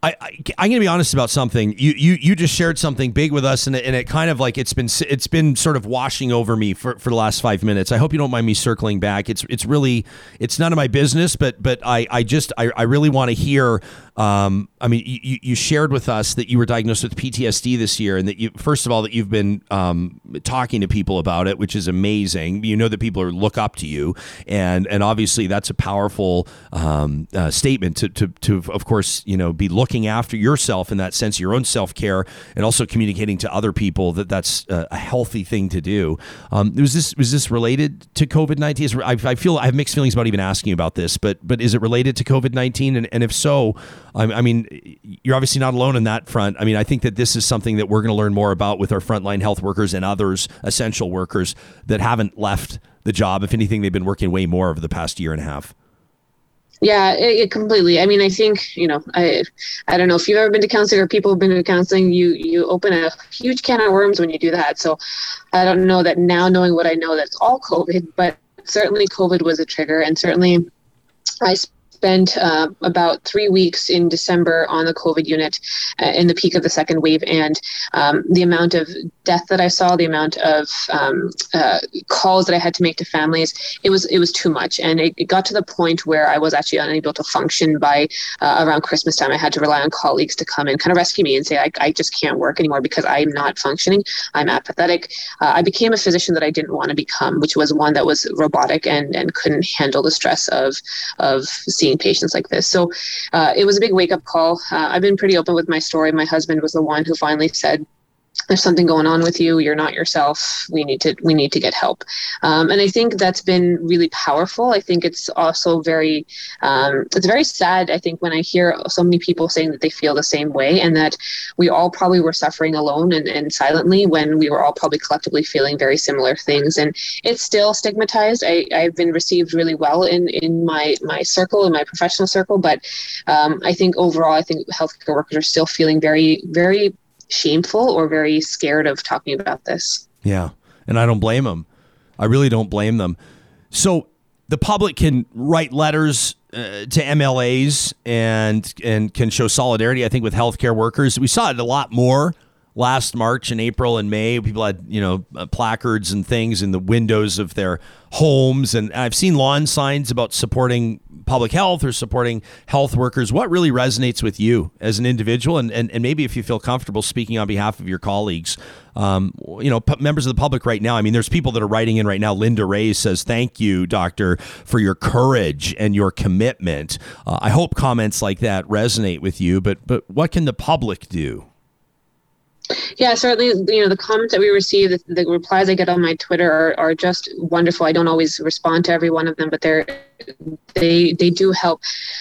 I, I am gonna be honest about something. You you you just shared something big with us, and it, and it kind of like it's been it's been sort of washing over me for, for the last five minutes. I hope you don't mind me circling back. It's it's really it's none of my business, but but I I just I, I really want to hear um, I mean, you, you shared with us that you were diagnosed with PTSD this year, and that you, first of all, that you've been um, talking to people about it, which is amazing. You know that people are look up to you, and and obviously that's a powerful um, uh, statement to, to to of course you know be looking after yourself in that sense, your own self care, and also communicating to other people that that's a, a healthy thing to do. Um, was this was this related to COVID nineteen? I, I, feel I have mixed feelings about even asking about this, but but is it related to COVID nineteen? And, and if so, I, I mean, you're obviously not alone in that front. I mean, I think that this is something that we're going to learn more about with our frontline health workers and others, essential workers that haven't left the job. If anything, they've been working way more over the past year and a half. Yeah, it, it, completely. I mean, I think you know, I I don't know if you've ever been to counseling or people have been to counseling. You you open a huge can of worms when you do that. So, I don't know that now, knowing what I know, that's all COVID, but certainly COVID was a trigger, and certainly I spent uh, about three weeks in December on the COVID unit uh, in the peak of the second wave, and um, the amount of death that I saw, the amount of um, uh, calls that I had to make to families, it was it was too much, and it, it got to the point where I was actually unable to function by uh, around Christmas time. I had to rely on colleagues to come and kind of rescue me and say I, I just can't work anymore because I'm not functioning. I'm apathetic. Uh, I became a physician that I didn't want to become, which was one that was robotic and and couldn't handle the stress of of seeing seeing patients like this. So uh, it was a big wake up call. Uh, I've been pretty open with my story. My husband was the one who finally said, there's something going on with you you're not yourself we need to we need to get help. Um, and i think that's been really powerful. I think it's also very um, it's very sad i think when i hear so many people saying that they feel the same way and that we all probably were suffering alone and, and silently when we were all probably collectively feeling very similar things. And it's still stigmatized. I, i've been received really well in in my my circle in my professional circle but um, i think overall i think healthcare workers are still feeling very very shameful or very scared of talking about this. Yeah. And I don't blame them. I really don't blame them. So the public can write letters uh, to MLAs and and can show solidarity. I think with healthcare workers, we saw it a lot more last March and April and May. People had you know uh, placards and things in the windows of their homes, and I've seen lawn signs about supporting public health or supporting health workers. What really resonates with you as an individual, and and, and maybe if you feel comfortable speaking on behalf of your colleagues, um, you know, p- members of the public right now. I mean, there's people that are writing in right now. Linda Ray says, "Thank you, doctor, for your courage and your commitment." Uh, I hope comments like that resonate with you. But but what can the public do? Yeah, certainly. You know, the comments that we receive, the, the replies I get on my Twitter are, are just wonderful. I don't always respond to every one of them, but they're they they do help.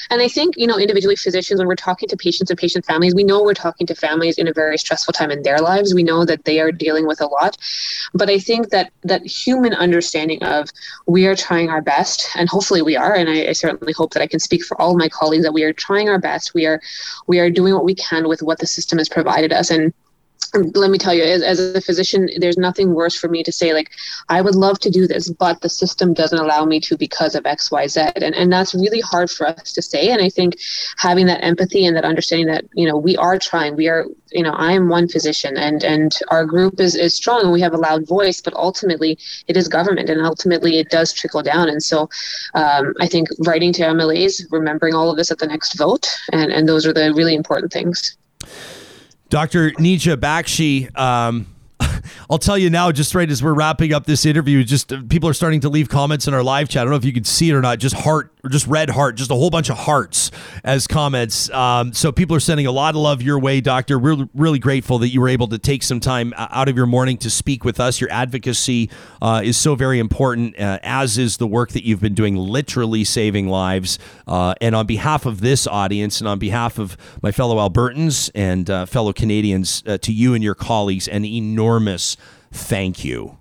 And I think you know, individually, physicians, when we're talking to patients and patient families, we know we're talking to families in a very stressful time in their lives. We know that they are dealing with a lot, but I think that that human understanding of we are trying our best, and hopefully we are. And I, I certainly hope that I can speak for all my colleagues that we are trying our best. We are we are doing what we can with what the system has provided us, and let me tell you as, as a physician there's nothing worse for me to say like i would love to do this but the system doesn't allow me to because of xyz and, and that's really hard for us to say. And i think having that empathy and that understanding that you know we are trying we are you know i am one physician and and our group is, is strong and we have a loud voice but ultimately it is government and ultimately it does trickle down. And so um, i think writing to mlas remembering all of this at the next vote and and those are the really important things Dr. Neeja Bakshi, um, I'll tell you now, just right as we're wrapping up this interview, just uh, people are starting to leave comments in our live chat. I don't know if you can see it or not. Just heart or just red heart, just a whole bunch of hearts as comments. Um, so people are sending a lot of love your way, Doctor. We're really grateful that you were able to take some time out of your morning to speak with us. Your advocacy uh, is so very important, uh, as is the work that you've been doing, literally saving lives. Uh, and on behalf of this audience, and on behalf of my fellow Albertans and uh, fellow Canadians, uh, to you and your colleagues, an enormous thank you.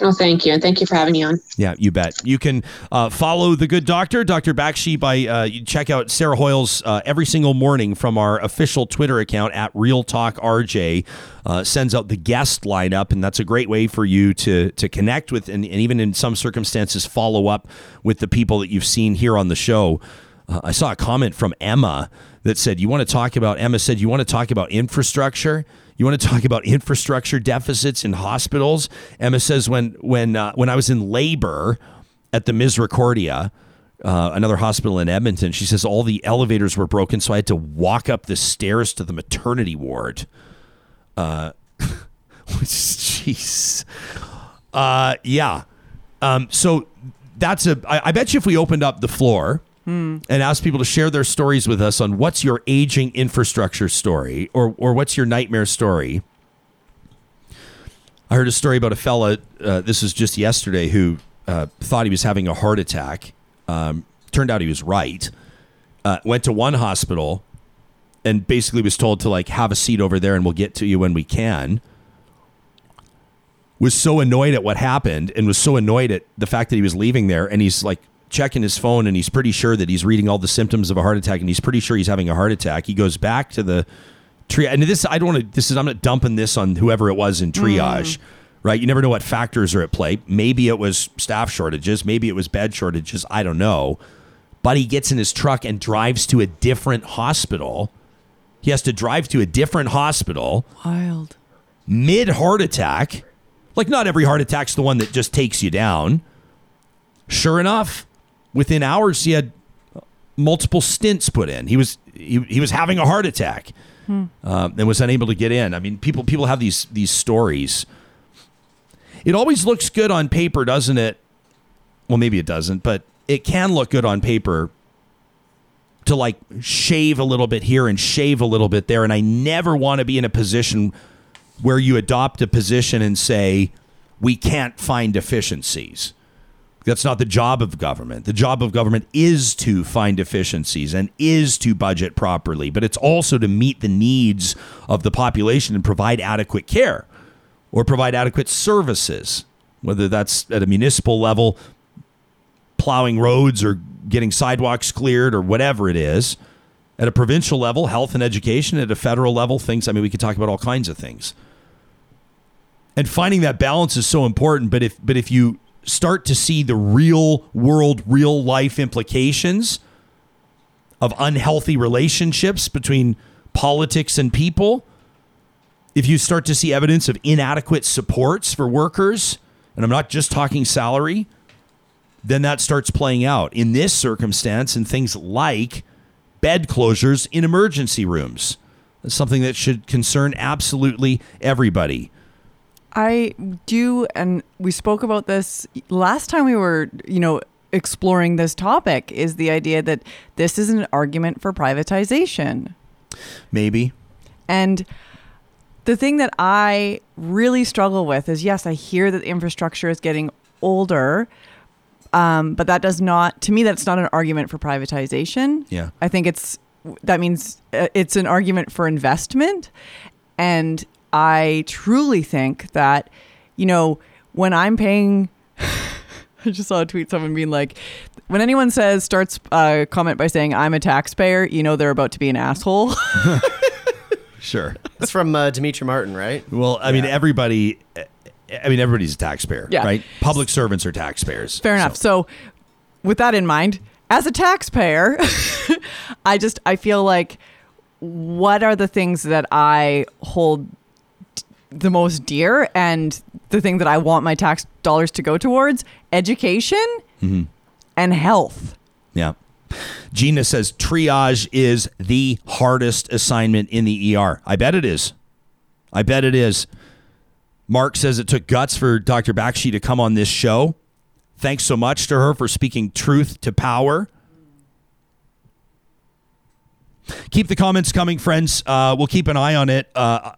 Oh, thank you. And thank you for having me on. Yeah, you bet. You can uh, follow the good doctor, Dr. Bakshi, by uh, you check out Sarah Hoyles uh, every single morning from our official Twitter account at Real Talk RJ. Uh, sends out the guest lineup, and that's a great way for you to to connect with and, and even in some circumstances follow up with the people that you've seen here on the show. Uh, I saw a comment from Emma that said, You want to talk about, Emma said, You want to talk about infrastructure? You want to talk about infrastructure deficits in hospitals? Emma says, When, when, uh, when I was in labor at the Misericordia, uh, another hospital in Edmonton, she says all the elevators were broken, so I had to walk up the stairs to the maternity ward. Uh, jeez. Uh, yeah. Um, so that's a. I, I bet you if we opened up the floor and ask people to share their stories with us on what's your aging infrastructure story or or what's your nightmare story. I heard a story about a fella. Uh, this was just yesterday who uh, thought he was having a heart attack. Um, turned out he was right. Uh, went to one hospital and basically was told to like have a seat over there and we'll get to you when we can. Was so annoyed at what happened and was so annoyed at the fact that he was leaving there and he's like checking his phone and he's pretty sure that he's reading all the symptoms of a heart attack and he's pretty sure he's having a heart attack. He goes back to the triage. And this, I don't want to, this is, I'm not dumping this on whoever it was in mm. triage, right? You never know what factors are at play. Maybe it was staff shortages. Maybe it was bed shortages. I don't know. But he gets in his truck and drives to a different hospital. He has to drive to a different hospital Wild. mid heart attack. Like, not every heart attack's the one that just takes you down. Sure enough, within hours, he had multiple stints put in. He was he, he was having a heart attack um, and was unable to get in. I mean, people people have these these stories. It always looks good on paper, doesn't it? Well, maybe it doesn't, but it can look good on paper to like shave a little bit here and shave a little bit there. And I never want to be in a position where you adopt a position and say, we can't find deficiencies. That's not the job of government. The job of government is to find efficiencies and is to budget properly, but it's also to meet the needs of the population and provide adequate care or provide adequate services, whether that's at a municipal level, plowing roads or getting sidewalks cleared or whatever it is. At a provincial level, health and education. At a federal level, things, I mean, we could talk about all kinds of things. And finding that balance is so important. But if, but if you start to see the real world, real life implications of unhealthy relationships between politics and people, if you start to see evidence of inadequate supports for workers, and I'm not just talking salary, then that starts playing out in this circumstance and things like bed closures in emergency rooms. That's something that should concern absolutely everybody. I do, and we spoke about this last time we were, you know, exploring this topic. Is the idea that this is an argument for privatization, Maybe. and the thing that I really struggle with is yes, I hear that the infrastructure is getting older, um, but that does not, to me, that's not an argument for privatization. Yeah. I think it's that means uh, it's an argument for investment, and I truly think that you know when I'm paying. I just saw a tweet someone being like, when anyone says starts a comment by saying I'm a taxpayer, you know they're about to be an asshole. Sure. That's from uh, Demetri Martin, right? Well, I mean, everybody. I mean, everybody's a taxpayer, Yeah. right? Public servants are taxpayers. Fair enough. So, with that in mind, as a taxpayer, I just I feel like what are the things that I hold d- the most dear and the thing that I want my tax dollars to go towards? Education and health. Yeah. Gina says triage is the hardest assignment in the ER. I bet it is. I bet it is. Mark says it took guts for Dr. Bakshi to come on this show. Thanks so much to her for speaking truth to power. Keep the comments coming, friends. Uh, we'll keep an eye on it. Uh,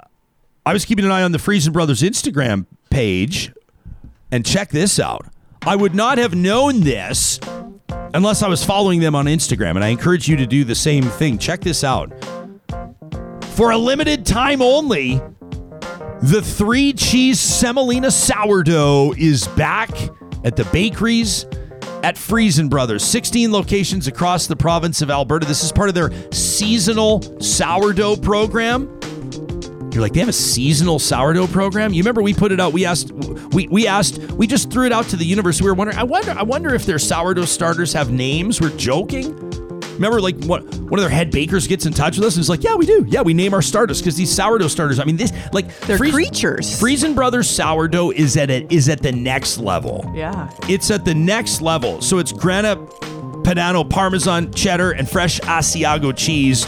I was keeping an eye on the Friesen Brothers Instagram page, and check this out. I would not have known this unless I was following them on Instagram, and I encourage you to do the same thing. Check this out. For a limited time only, the three cheese semolina sourdough is back at the bakeries at Friesen Brothers. 16 locations across the province of Alberta. This is part of their seasonal sourdough program. You're like, they have a seasonal sourdough program? You remember we put it out, we asked we we asked, we just threw it out to the universe. We were wondering, I wonder, I wonder if their sourdough starters have names. We're joking. Remember, like what one of their head bakers gets in touch with us and is like, "Yeah, we do. Yeah, we name our starters because these sourdough starters. I mean, this like They're creatures. Friesen Brothers sourdough is at it is at the next level. Yeah. It's at the next level. So it's grana padano, parmesan, cheddar, and fresh Asiago cheese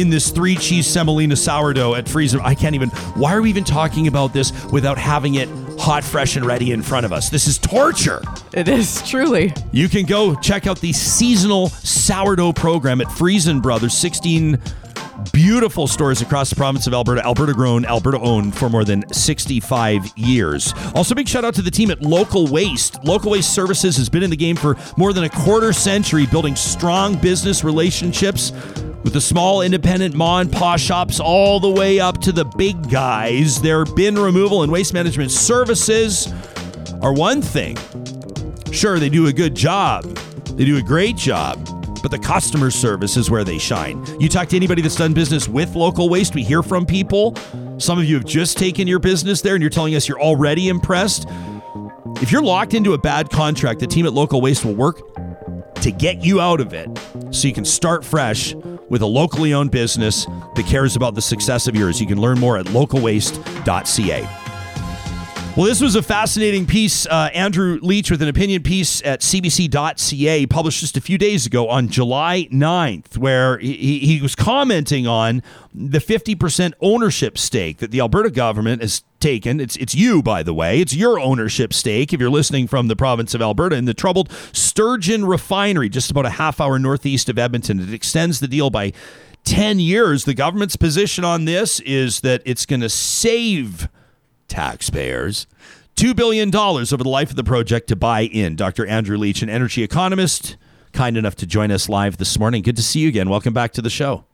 in this three cheese semolina sourdough at Friesen. I can't even. Why are we even talking about this without having it hot, fresh, and ready in front of us? This is torture. It is truly. You can go check out the seasonal sourdough program at Friesen Brothers, 16 beautiful stores across the province of Alberta, Alberta grown, Alberta owned for more than 65 years. Also, big shout out to the team at Local Waste. Local Waste Services has been in the game for more than a quarter century, building strong business relationships with the small independent ma and pa shops all the way up to the big guys. Their bin removal and waste management services are one thing. Sure, they do a good job. They do a great job but the customer service is where they shine. You talk to anybody that's done business with local waste, we hear from people. Some of you have just taken your business there and you're telling us you're already impressed. If you're locked into a bad contract, the team at Local Waste will work to get you out of it so you can start fresh with a locally owned business that cares about the success of yours. You can learn more at localwaste.ca. Well, this was a fascinating piece. Uh, Andrew Leach with an opinion piece at cbc.ca published just a few days ago on July 9th, where he, he was commenting on the 50% ownership stake that the Alberta government has taken. It's, it's you, by the way. It's your ownership stake if you're listening from the province of Alberta in the troubled Sturgeon Refinery, just about a half hour northeast of Edmonton. It extends the deal by 10 years. The government's position on this is that it's going to save taxpayers. $2 billion over the life of the project to buy in. Dr. Andrew Leach, an energy economist, kind enough to join us live this morning. Good to see you again. Welcome back to the show.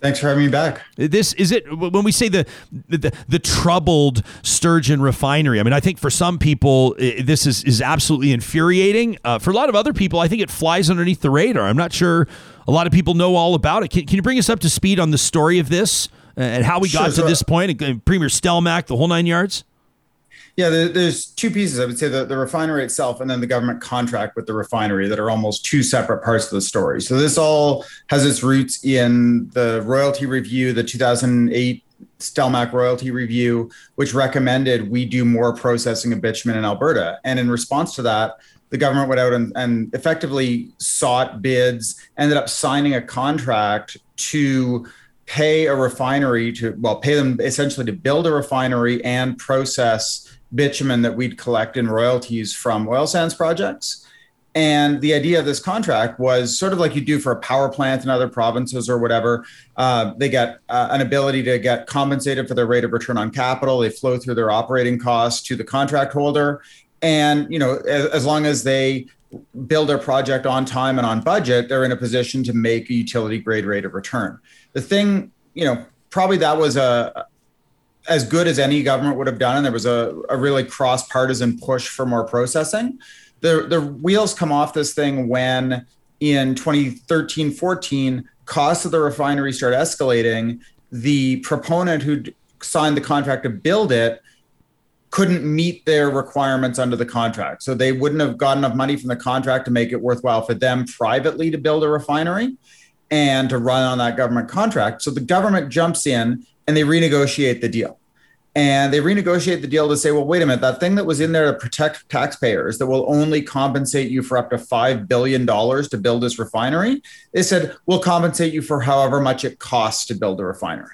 Thanks for having me back. This is it when we say the, the the, troubled sturgeon refinery. I mean, I think for some people this is is absolutely infuriating. Uh, for a lot of other people, I think it flies underneath the radar. I'm not sure a lot of people know all about it. Can, can you bring us up to speed on the story of this? and how we got sure, to so this point, Premier Stelmach, the whole nine yards? Yeah, there's two pieces. I would say the, the refinery itself and then the government contract with the refinery that are almost two separate parts of the story. So this all has its roots in the royalty review, the 2008 Stelmach royalty review, which recommended we do more processing of bitumen in Alberta. And in response to that, the government went out and, and effectively sought bids, ended up signing a contract to pay a refinery to well pay them essentially to build a refinery and process bitumen that we'd collect in royalties from oil sands projects and the idea of this contract was sort of like you do for a power plant in other provinces or whatever. Uh, they get uh, an ability to get compensated for their rate of return on capital. They flow through their operating costs to the contract holder. And, you know, as, as long as they build their project on time and on budget, they're in a position to make a utility grade rate of return the thing, you know, probably that was a as good as any government would have done, and there was a, a really cross partisan push for more processing. The the wheels come off this thing when in 2013 14 costs of the refinery start escalating. The proponent who signed the contract to build it couldn't meet their requirements under the contract. So they wouldn't have got enough money from the contract to make it worthwhile for them privately to build a refinery and to run on that government contract. So the government jumps in and they renegotiate the deal. And they renegotiate the deal to say, well, wait a minute, that thing that was in there to protect taxpayers that will only compensate you for up to $5 billion to build this refinery, they said, we'll compensate you for however much it costs to build a refinery.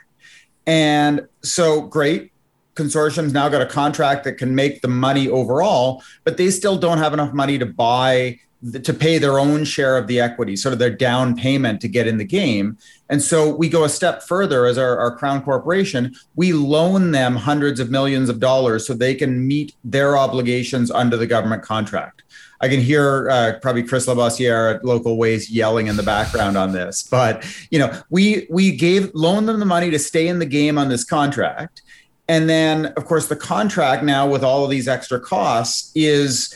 And so, great. Consortium's now got a contract that can make the money overall, but they still don't have enough money to buy to pay their own share of the equity, sort of their down payment to get in the game. And so we go a step further as our, our Crown Corporation, we loan them hundreds of millions of dollars so they can meet their obligations under the government contract. I can hear uh, probably Chris Labossiere at Local Waste yelling in the background on this, but you know, we we gave loaned them the money to stay in the game on this contract, and then of course the contract now with all of these extra costs is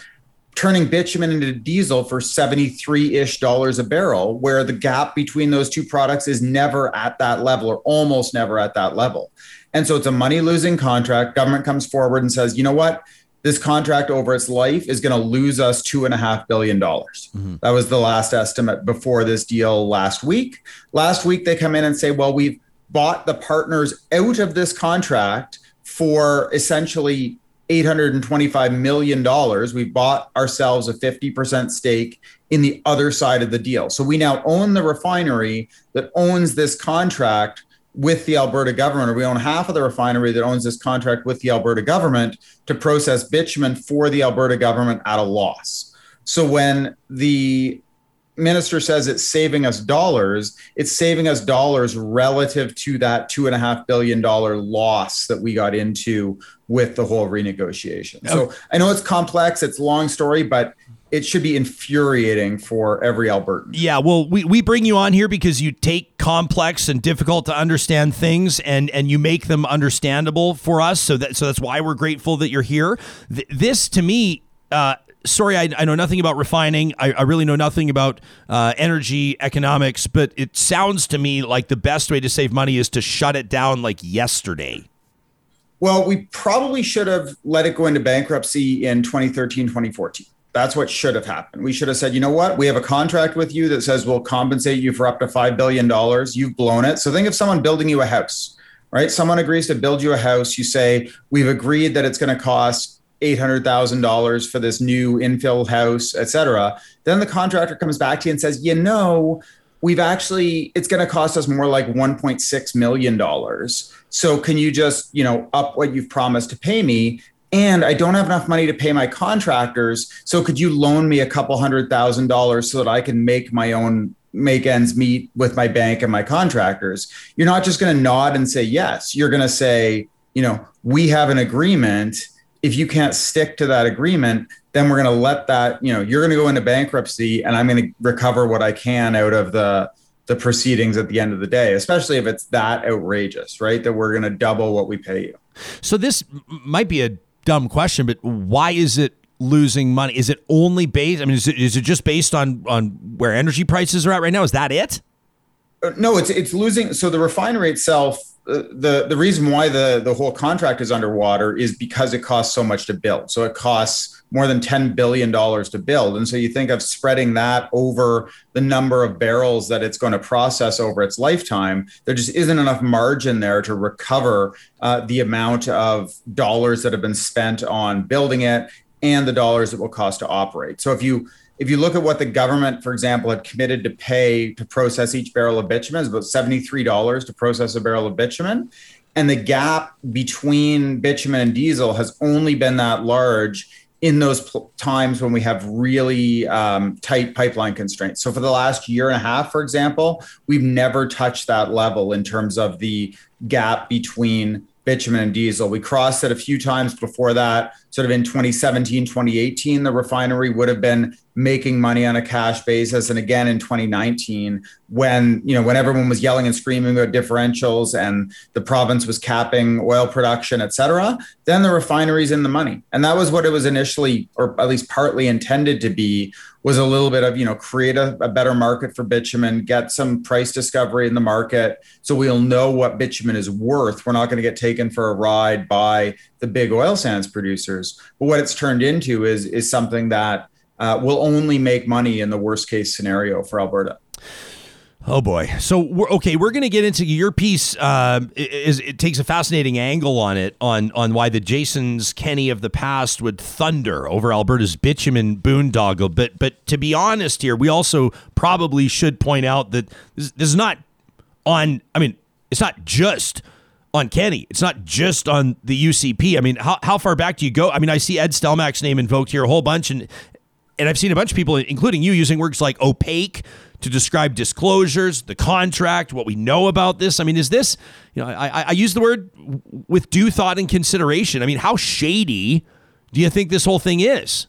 turning bitumen into diesel for 73 ish dollars a barrel, where the gap between those two products is never at that level or almost never at that level. And so it's a money losing contract. Government comes forward and says, you know what? This contract over its life is going to lose us two and a half billion dollars. Mm-hmm. That was the last estimate before this deal last week. Last week, they come in and say, well, we've bought the partners out of this contract for essentially $825 million. We bought ourselves a 50% stake in the other side of the deal. So we now own the refinery that owns this contract with the Alberta government, or we own half of the refinery that owns this contract with the Alberta government to process bitumen for the Alberta government at a loss. So when the minister says it's saving us dollars, it's saving us dollars relative to that two and a half billion dollar loss that we got into with the whole renegotiation. So I know it's complex, it's a long story, but it should be infuriating for every Albertan. Yeah, well, we, we bring you on here because you take complex and difficult to understand things and and you make them understandable for us. So that so that's why we're grateful that you're here. Th- this to me. Uh, sorry, I, I know nothing about refining. I, I really know nothing about uh, energy economics, but it sounds to me like the best way to save money is to shut it down like yesterday. Well, we probably should have let it go into bankruptcy in 2013, 2014. That's what should have happened. We should have said, you know what? We have a contract with you that says we'll compensate you for up to $5 billion. You've blown it. So think of someone building you a house, right? Someone agrees to build you a house. You say, we've agreed that it's going to cost $800,000 for this new infill house, et cetera. Then the contractor comes back to you and says, you know, we've actually, it's going to cost us more like $1.6 million. So can you just, you know, up what you've promised to pay me? and I don't have enough money to pay my contractors. So could you loan me a couple hundred thousand dollars so that I can make my own make ends meet with my bank and my contractors? You're not just going to nod and say yes. You're going to say, you know, we have an agreement. If you can't stick to that agreement, then we're going to let that, you know, you're going to go into bankruptcy and I'm going to recover what I can out of the the proceedings at the end of the day, especially if it's that outrageous, right? That we're going to double what we pay you. So this might be a dumb question, but why is it losing money? Is it only based? I mean, is it, is it just based on on where energy prices are at right now? Is that it? Uh, no, it's it's losing. So the refinery itself, the the reason why the the whole contract is underwater is because it costs so much to build. So it costs more than $10 billion to build. And so you think of spreading that over the number of barrels that it's going to process over its lifetime. There just isn't enough margin there to recover uh, the amount of dollars that have been spent on building it and the dollars it will cost to operate. So if you if you look at what the government, for example, had committed to pay to process each barrel of bitumen, is about $73 to process a barrel of bitumen. And the gap between bitumen and diesel has only been that large in those pl- times when we have really um, tight pipeline constraints. So for the last year and a half, for example, we've never touched that level in terms of the gap between bitumen and diesel. We crossed it a few times before that, sort of in 2017, 2018, the refinery would have been making money on a cash basis. And again in 2019, when you know when everyone was yelling and screaming about differentials and the province was capping oil production, et cetera, then the refineries in the money. And that was what it was initially, or at least partly intended to be, was a little bit of you know create a, a, better market for bitumen get some price discovery in the market so we'll know what bitumen is worth we're not going to get taken for a ride by the big oil sands producers but what it's turned into is is something that uh, will only make money in the worst case scenario for alberta Oh boy! So we're okay. We're going to get into your piece. Uh, is it takes a fascinating angle on it on on why the Jasons Kenney of the past would thunder over Alberta's bitumen boondoggle. But but to be honest here, we also probably should point out that this, this is not on. I mean, it's not just on Kenney. It's not just on the UCP. I mean, how, how far back do you go? I mean, I see Ed Stelmach's name invoked here a whole bunch, and and I've seen a bunch of people, including you, using words like opaque to describe disclosures, the contract, what we know about this. I mean, is this, you know, I, I use the word with due thought and consideration. I mean, how shady do you think this whole thing is?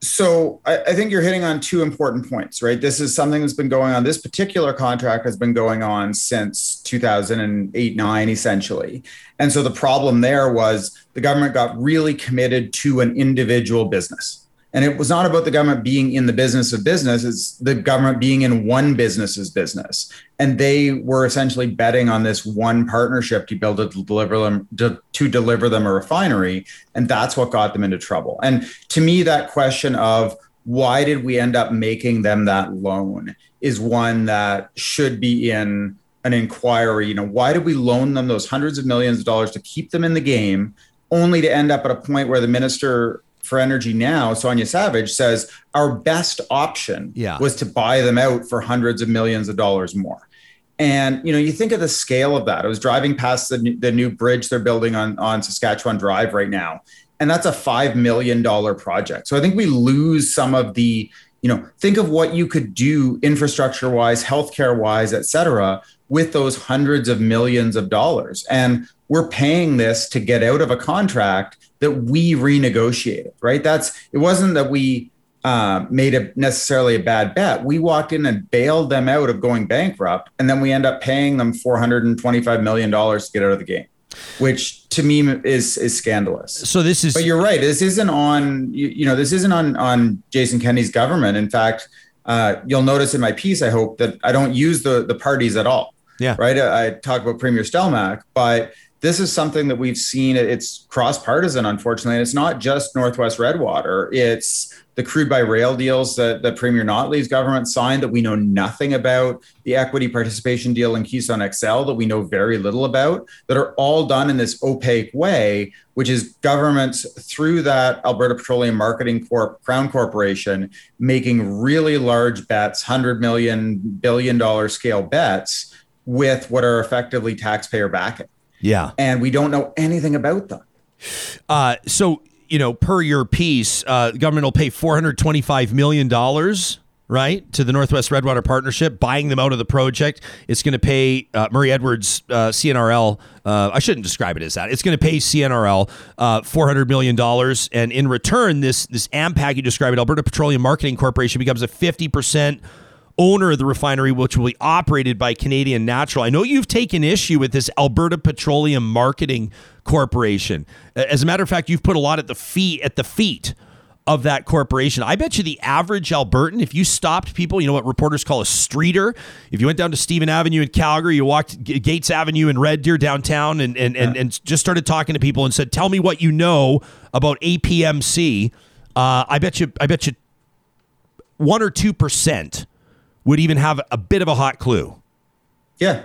So I, I, think you're hitting on two important points, right? This is something that's been going on. This particular contract has been going on since 2008, nine, essentially. And so the problem there was the government got really committed to an individual business and it was not about the government being in the business of business, it's the government being in one business's business. And they were essentially betting on this one partnership to build to deliver them to, to deliver them a refinery. And that's what got them into trouble. And to me, that question of why did we end up making them that loan is one that should be in an inquiry. You know, why did we loan them those hundreds of millions of dollars to keep them in the game, only to end up at a point where the minister for energy now, Sonya Savage says our best option yeah. was to buy them out for hundreds of millions of dollars more. And you know, you think of the scale of that. I was driving past the, the new bridge they're building on on Saskatchewan Drive right now, and that's a $5 million project. So I think we lose some of the, you know, think of what you could do infrastructure wise, healthcare wise, et cetera, with those hundreds of millions of dollars. And we're paying this to get out of a contract that we renegotiated, right? That's, it wasn't that we, uh, made a necessarily a bad bet. We walked in and bailed them out of going bankrupt, and then we end up paying them four hundred and twenty-five million dollars to get out of the game which to me is is scandalous. So this is But you're right. This isn't on you, you know this isn't on on Jason Kenney's government. In fact, uh, you'll notice in my piece, I hope that I don't use the the parties at all. Yeah. Right. I, I talk about Premier Stelmach, but this is something that we've seen. It's cross partisan, unfortunately, and it's not just Northwest Redwater. It's the crude by rail deals that, that Premier Notley's government signed that we know nothing about, the equity participation deal in Keystone XL that we know very little about, that are all done in this opaque way, which is governments through that Alberta Petroleum Marketing Corp, Crown Corporation, making really large bets, $100 million, billion dollar scale bets with what are effectively taxpayer backing. Yeah. And we don't know anything about them. Uh, so you know, per your piece, uh, the government will pay four hundred twenty-five million dollars. Right to the Northwest Redwater Partnership, buying them out of the project. It's going to pay uh, Murray Edwards uh, CNRL. Uh, I shouldn't describe it as that. It's going to pay CNRL uh, four hundred million dollars, and in return, this this AMPAC you described it, Alberta Petroleum Marketing Corporation, becomes a fifty percent owner of the refinery, which will be operated by Canadian Natural. I know you've taken issue with this Alberta Petroleum Marketing Corporation. As a matter of fact, you've put a lot at the feet at the feet of that corporation. I bet you the average Albertan, if you stopped people, you know what reporters call a streeter. If you went down to Stephen Avenue in Calgary, you walked Gaetz Avenue in Red Deer downtown, and and, and and just started talking to people and said, "Tell me what you know about APMC." Uh, I bet you, I bet you, one or two percent would even have a bit of a hot clue. Yeah.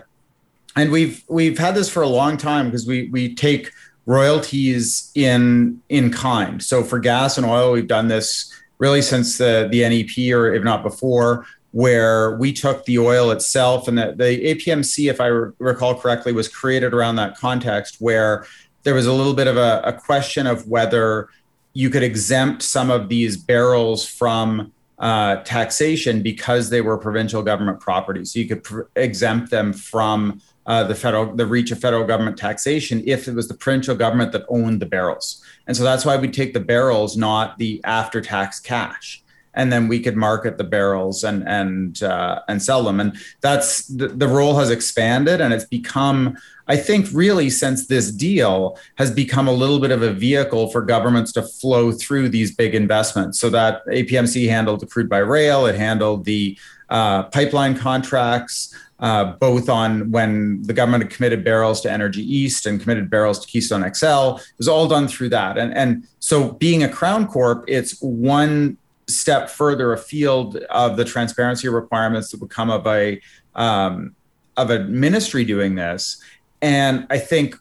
And we've we've had this for a long time because we we take royalties in in kind. So for gas and oil, we've done this really since the the NEP or if not before, where we took the oil itself and the, the APMC, if I re- recall correctly, was created around that context where there was a little bit of a, a question of whether you could exempt some of these barrels from uh, taxation because they were provincial government property. So you could pr- exempt them from uh, the federal, the reach of federal government taxation if it was the provincial government that owned the barrels. And so that's why we take the barrels, not the after-tax cash. And then we could market the barrels and and uh, and sell them, and that's the, the role has expanded, and it's become, I think, really since this deal has become a little bit of a vehicle for governments to flow through these big investments. So that APMC handled the crude by rail, it handled the uh, pipeline contracts, uh, both on when the government had committed barrels to Energy East and committed barrels to Keystone XL. It was all done through that. And, and so being a Crown Corp, it's one step further afield of the transparency requirements that would come of a um, of a ministry doing this. And I think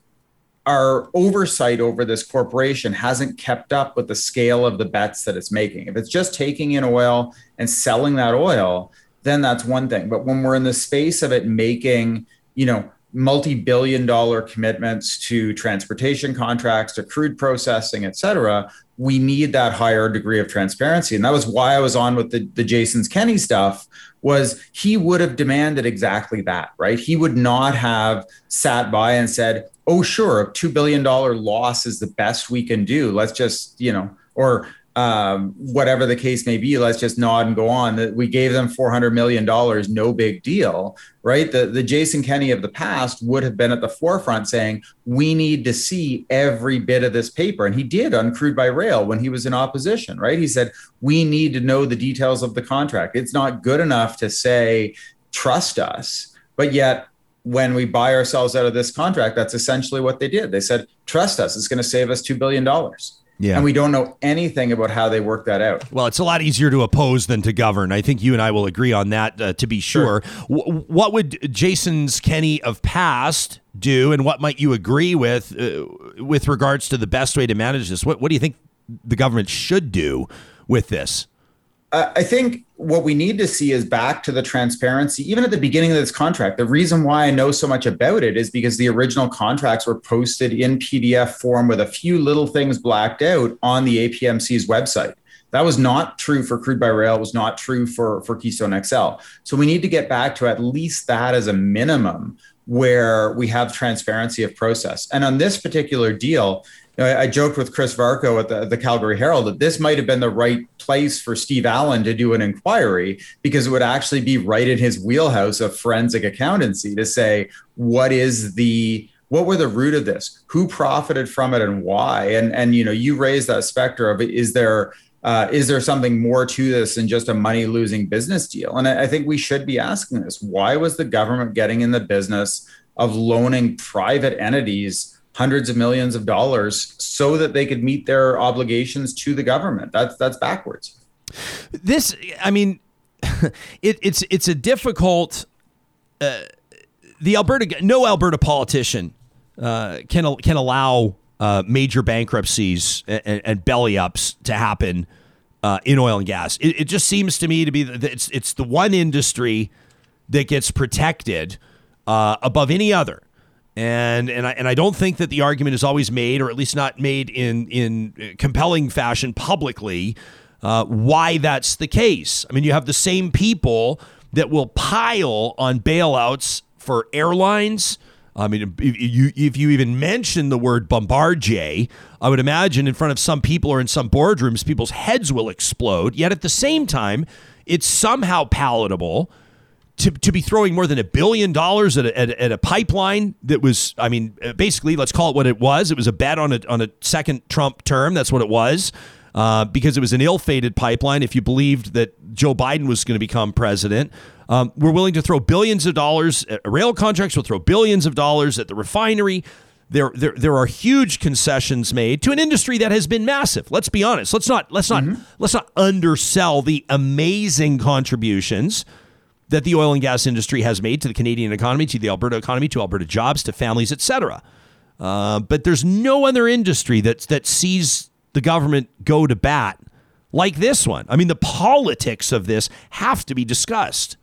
our oversight over this corporation hasn't kept up with the scale of the bets that it's making. If it's just taking in oil and selling that oil, then that's one thing. But when we're in the space of it making, you know, multi-billion dollar commitments to transportation contracts, to crude processing, et cetera, we need that higher degree of transparency. And that was why I was on with the, the Jason's Kenney stuff was he would have demanded exactly that, right? He would not have sat by and said, oh, sure, a $2 billion loss is the best we can do. Let's just, you know, or um, whatever the case may be, let's just nod and go on. That we gave them four hundred million dollars, no big deal, right? The the Jason Kenney of the past would have been at the forefront saying we need to see every bit of this paper, and he did on crude by rail when he was in opposition, right? He said we need to know the details of the contract. It's not good enough to say trust us, but yet when we buy ourselves out of this contract, that's essentially what they did. They said, trust us, it's going to save us $2 billion. Yeah. And we don't know anything about how they work that out. Well, it's a lot easier to oppose than to govern. I think you and I will agree on that, uh, to be sure. W- what would Jason's Kenney of past do, and what might you agree with uh, with regards to the best way to manage this? What, what do you think the government should do with this? I think what we need to see is back to the transparency, even at the beginning of this contract. The reason why I know so much about it is because the original contracts were posted in PDF form with a few little things blacked out on the APMC's website. That was not true for crude by rail, was not true for, for Keystone XL. So we need to get back to at least that as a minimum where we have transparency of process. And on this particular deal, you know, I, I, joked with Chris Varcoe at the, the Calgary Herald that this might have been the right place for Steve Allan to do an inquiry because it would actually be right in his wheelhouse of forensic accountancy to say what is the what were the root of this who profited from it and why and and you know you raised that specter of is there uh, is there something more to this than just a money losing business deal? And I, I think we should be asking this. Why was the government getting in the business of loaning private entities hundreds of millions of dollars so that they could meet their obligations to the government? That's that's backwards. This, I mean, it, it's it's a difficult. Uh, the Alberta, no Alberta politician uh, can can allow uh, major bankruptcies and, and, belly ups to happen uh, in oil and gas. It, it, just seems to me to be that it's it's the one industry that gets protected uh, above any other. And and I, and I don't think that the argument is always made, or at least not made in in compelling fashion publicly, uh, why that's the case. I mean, you have the same people that will pile on bailouts for airlines, I mean, if you, if you even mention the word Bombardier, I would imagine in front of some people or in some boardrooms, people's heads will explode. Yet at the same time, it's somehow palatable to, to be throwing more than a billion dollars at a, at, at a pipeline that was, I mean, basically, let's call it what it was. It was a bet on a, on a second Trump term. That's what it was. Uh, because it was an ill-fated pipeline. If you believed that Joe Biden was going to become president, um, we're willing to throw billions of dollars at rail contracts. We'll throw billions of dollars at the refinery. There, there, there are huge concessions made to an industry that has been massive. Let's be honest. Let's not let's not mm-hmm. let's not undersell the amazing contributions that the oil and gas industry has made to the Canadian economy, to the Alberta economy, to Alberta jobs, to families, etc. Uh, but there's no other industry that that sees the government go to bat like this one. I mean, the politics of this have to be discussed.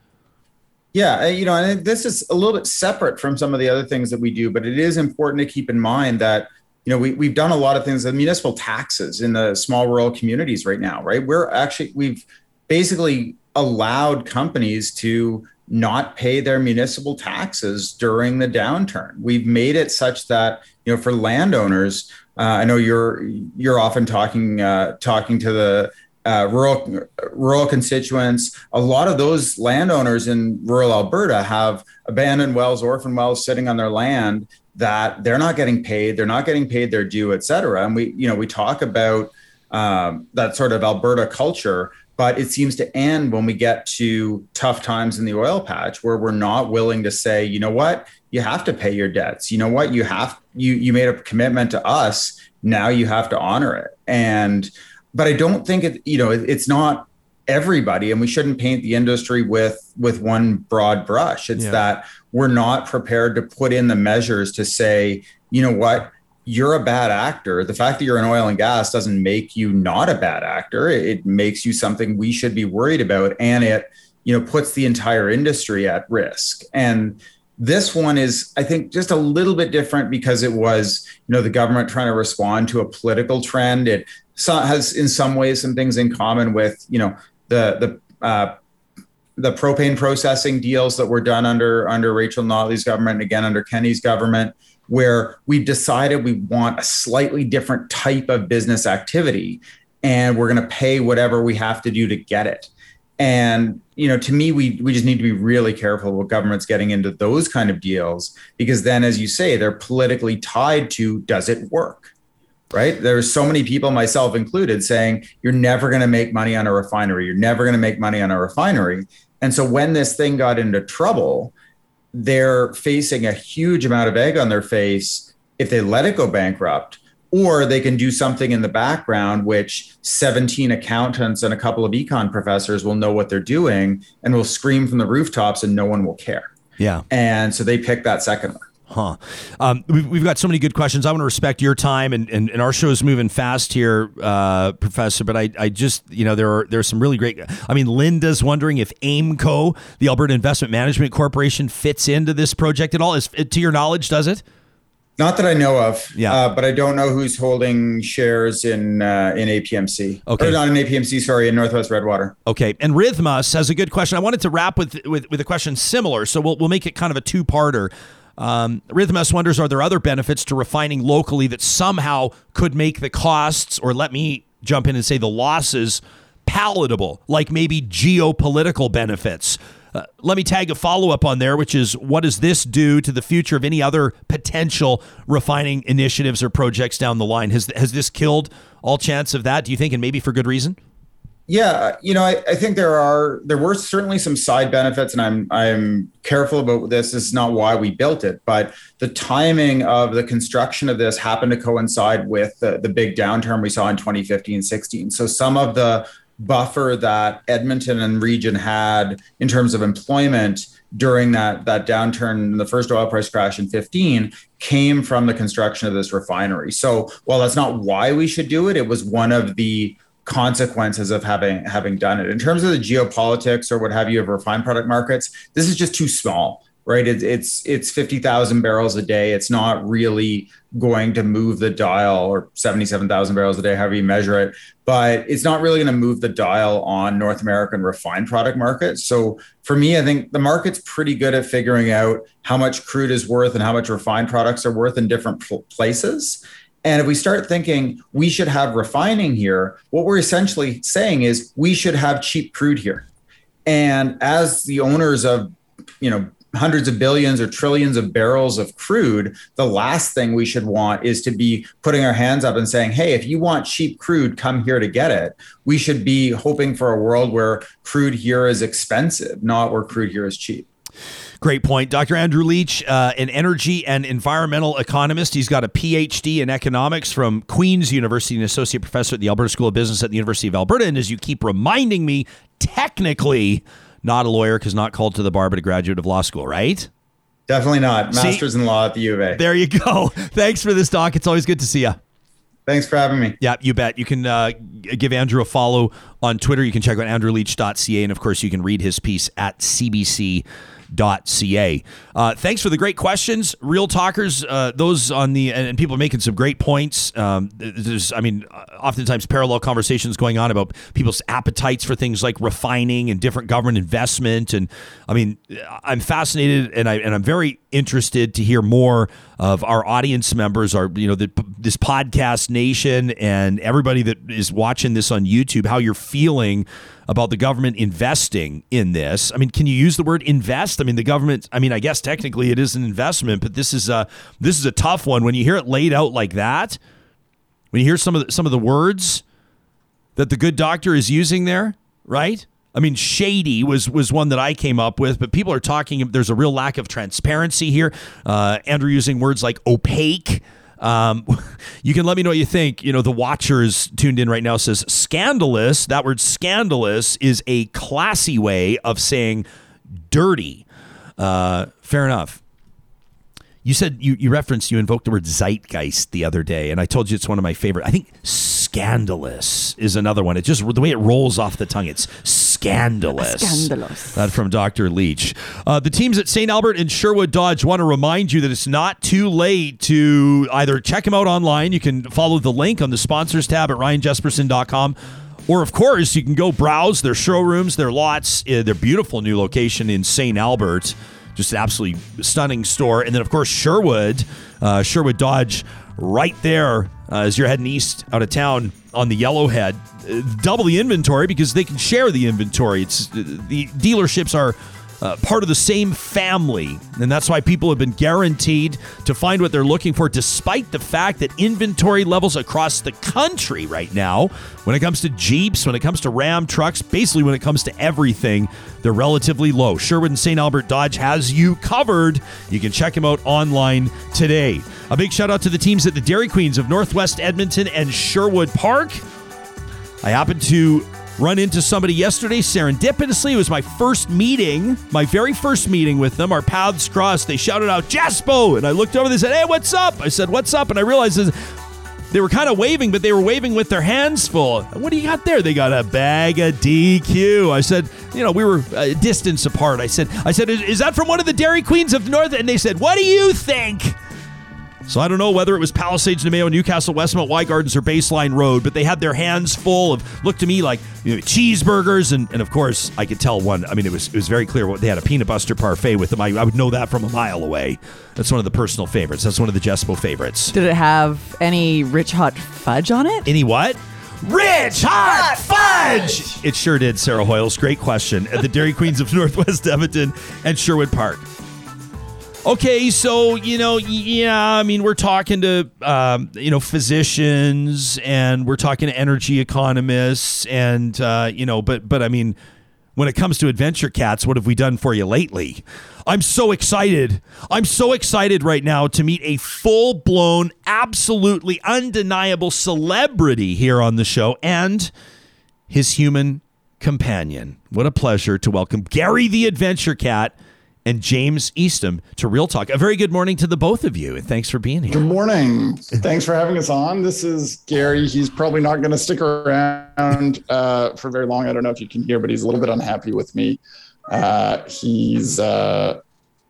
Yeah, you know, and this is a little bit separate from some of the other things that we do, but it is important to keep in mind that you know we, we've done a lot of things the municipal taxes in the small rural communities right now right we're actually we've basically allowed companies to not pay their municipal taxes during the downturn we've made it such that you know for landowners uh, I know you're you're often talking uh, talking to the uh, rural rural constituents. A lot of those landowners in rural Alberta have abandoned wells, orphan wells sitting on their land that they're not getting paid. They're not getting paid their due, et cetera. And we, you know, we talk about um, that sort of Alberta culture, but it seems to end when we get to tough times in the oil patch, where we're not willing to say, you know what, you have to pay your debts. You know what, you have you you made a commitment to us. Now you have to honor it. And but i don't think it you know it, it's not everybody and we shouldn't paint the industry with with one broad brush. It's yeah. that we're not prepared to put in the measures to say you know what you're a bad actor the fact that you're in oil and gas doesn't make you not a bad actor. It makes you something we should be worried about and it you know puts the entire industry at risk. And this one is, I think, just a little bit different because it was, you know, the government trying to respond to a political trend. It has, in some ways, some things in common with, you know, the the uh, the propane processing deals that were done under under Rachel Notley's government, and again under Kenney's government, where we've decided we want a slightly different type of business activity, and we're going to pay whatever we have to do to get it. And you know, to me, we we just need to be really careful what government's getting into those kind of deals because then, as you say, they're politically tied to does it work? Right? There's so many people, myself included, saying you're never going to make money on a refinery. You're never going to make money on a refinery. And so when this thing got into trouble, they're facing a huge amount of egg on their face if they let it go bankrupt or they can do something in the background which 17 accountants and a couple of econ professors will know what they're doing and will scream from the rooftops and no one will care. Yeah. And so they pick that second one Huh. Um, we've, we've got so many good questions. I want to respect your time, and, and, and our show is moving fast here, uh, Professor. But I, I just, you know, there are there are some really great. I mean, Linda's wondering if AIMCO, the Alberta Investment Management Corporation, fits into this project at all. Is to your knowledge, does it? Not that I know of. Yeah. Uh, but I don't know who's holding shares in uh, in APMC. Okay. Or not in APMC. Sorry, in Northwest Redwater. Okay, and Rhythmus has a good question. I wanted to wrap with with, with a question similar, so we'll we'll make it kind of a two parter. Um, Rhythmus wonders: Are there other benefits to refining locally that somehow could make the costs, or let me jump in and say the losses, palatable? Like maybe geopolitical benefits. Uh, let me tag a follow up on there, which is what does this do to the future of any other potential refining initiatives or projects down the line? Has has this killed all chance of that? Do you think, and maybe for good reason? Yeah, you know, I, I think there are there were certainly some side benefits, and I'm I'm careful about this. This is not why we built it, but the timing of the construction of this happened to coincide with the, the big downturn we saw in 2015, 16. So some of the buffer that Edmonton and region had in terms of employment during that that downturn the first oil price crash in 15 came from the construction of this refinery. So while that's not why we should do it, it was one of the consequences of having having done it. In terms of the geopolitics or what have you of refined product markets, this is just too small, right? It, it's it's fifty thousand barrels a day. It's not really going to move the dial, or seventy seven thousand barrels a day, however you measure it. But it's not really going to move the dial on North American refined product markets. So for me, I think the market's pretty good at figuring out how much crude is worth and how much refined products are worth in different pl- places. And if we start thinking we should have refining here, what we're essentially saying is we should have cheap crude here. And as the owners of, you know, hundreds of billions or trillions of barrels of crude, the last thing we should want is to be putting our hands up and saying, hey, if you want cheap crude, come here to get it. We should be hoping for a world where crude here is expensive, not where crude here is cheap. Great point. Dr. Andrew Leach, uh, an energy and environmental economist. He's got a PhD in economics from Queen's University and associate professor at the Alberta School of Business at the University of Alberta. And as you keep reminding me, technically not a lawyer because not called to the bar, but a graduate of law school, right? Definitely not. See? Masters in law at the U of A. There you go. Thanks for this, Doc. It's always good to see you. Thanks for having me. Yeah, you bet. You can uh, give Andrew a follow on Twitter. You can check out andrewleach.ca. And of course, you can read his piece at cbc.ca. Uh, thanks for the great questions. Real talkers, uh, those on the, and, and people are making some great points. Um, there's, I mean, uh, oftentimes parallel conversations going on about people's appetites for things like refining and different government investment. And I mean, I'm fascinated and, I, and I'm very interested to hear more of our audience members, our you know the, this podcast nation, and everybody that is watching this on YouTube. How you're feeling about the government investing in this? I mean, can you use the word invest? I mean, the government. I mean, I guess technically it is an investment, but this is a this is a tough one when you hear it laid out like that. When you hear some of the, some of the words that the good doctor is using there, right? I mean, shady was was one that I came up with, but people are talking. There's a real lack of transparency here. Uh, Andrew using words like opaque. Um, you can let me know what you think. You know, the watchers tuned in right now says scandalous. That word scandalous is a classy way of saying dirty. Uh, fair enough. You said you, you referenced you invoked the word zeitgeist the other day, and I told you it's one of my favorite. I think scandalous is another one. It just the way it rolls off the tongue. It's scandalous. Scandalous. That from Dr. Leach. Uh, the teams at St. Albert and Sherwood Dodge want to remind you that it's not too late to either check them out online. You can follow the link on the sponsors tab at ryanjespersen.com. Or, of course, you can go browse their showrooms, their lots, uh, their beautiful new location in St. Albert. Just absolutely stunning store. And then, of course, Sherwood, uh, Sherwood Dodge, right there uh, as you're heading east out of town on the Yellowhead. Uh, double the inventory because they can share the inventory. It's uh, the dealerships are uh, part of the same family, and that's why people have been guaranteed to find what they're looking for, despite the fact that inventory levels across the country right now, when it comes to Jeeps, when it comes to Ram trucks, basically when it comes to everything, they're relatively low. Sherwood and St. Albert Dodge has you covered. You can check them out online today. A big shout out to the teams at the Dairy Queens of Northwest Edmonton and Sherwood Park. I happen to run into somebody yesterday serendipitously. It was my first meeting, my very first meeting with them. Our paths crossed. They shouted out, Jespo! And I looked over, they said, Hey, what's up? I said, What's up? And I realized they were kind of waving, but they were waving with their hands full. What do you got there? They got a bag of DQ. I said, you know, we were a distance apart. I said, I said, is that from one of the Dairy Queens of North? And they said, what do you think? So I don't know whether it was Palisades, Namao, Newcastle, Westmount, Y Gardens, or Baseline Road, but they had their hands full of looked to me like you know, cheeseburgers, and, and of course I could tell one. I mean, it was it was very clear what they had a peanut butter parfait with them. I, I would know that from a mile away. That's one of the personal favorites. That's one of the Jespo favorites. Did it have any rich hot fudge on it? Any what? Rich hot fudge. It sure did, Sarah Hoyles. Great question. At the Dairy Queens of Northwest Edmonton and Sherwood Park. Okay, so you know, yeah, I mean, we're talking to um, you know physicians, and we're talking to energy economists, and uh, you know, but but I mean, when it comes to adventure cats, what have we done for you lately? I'm so excited. I'm so excited right now to meet a full blown, absolutely undeniable celebrity here on the show and his human companion. What a pleasure to welcome Gary the Adventure Cat and James Eastham to Real Talk. A very good morning to the both of you, and thanks for being here. Good morning. Thanks for having us on. This is Gary. He's probably not going to stick around uh, for very long. I don't know if you can hear, but he's a little bit unhappy with me. Uh, he's, uh,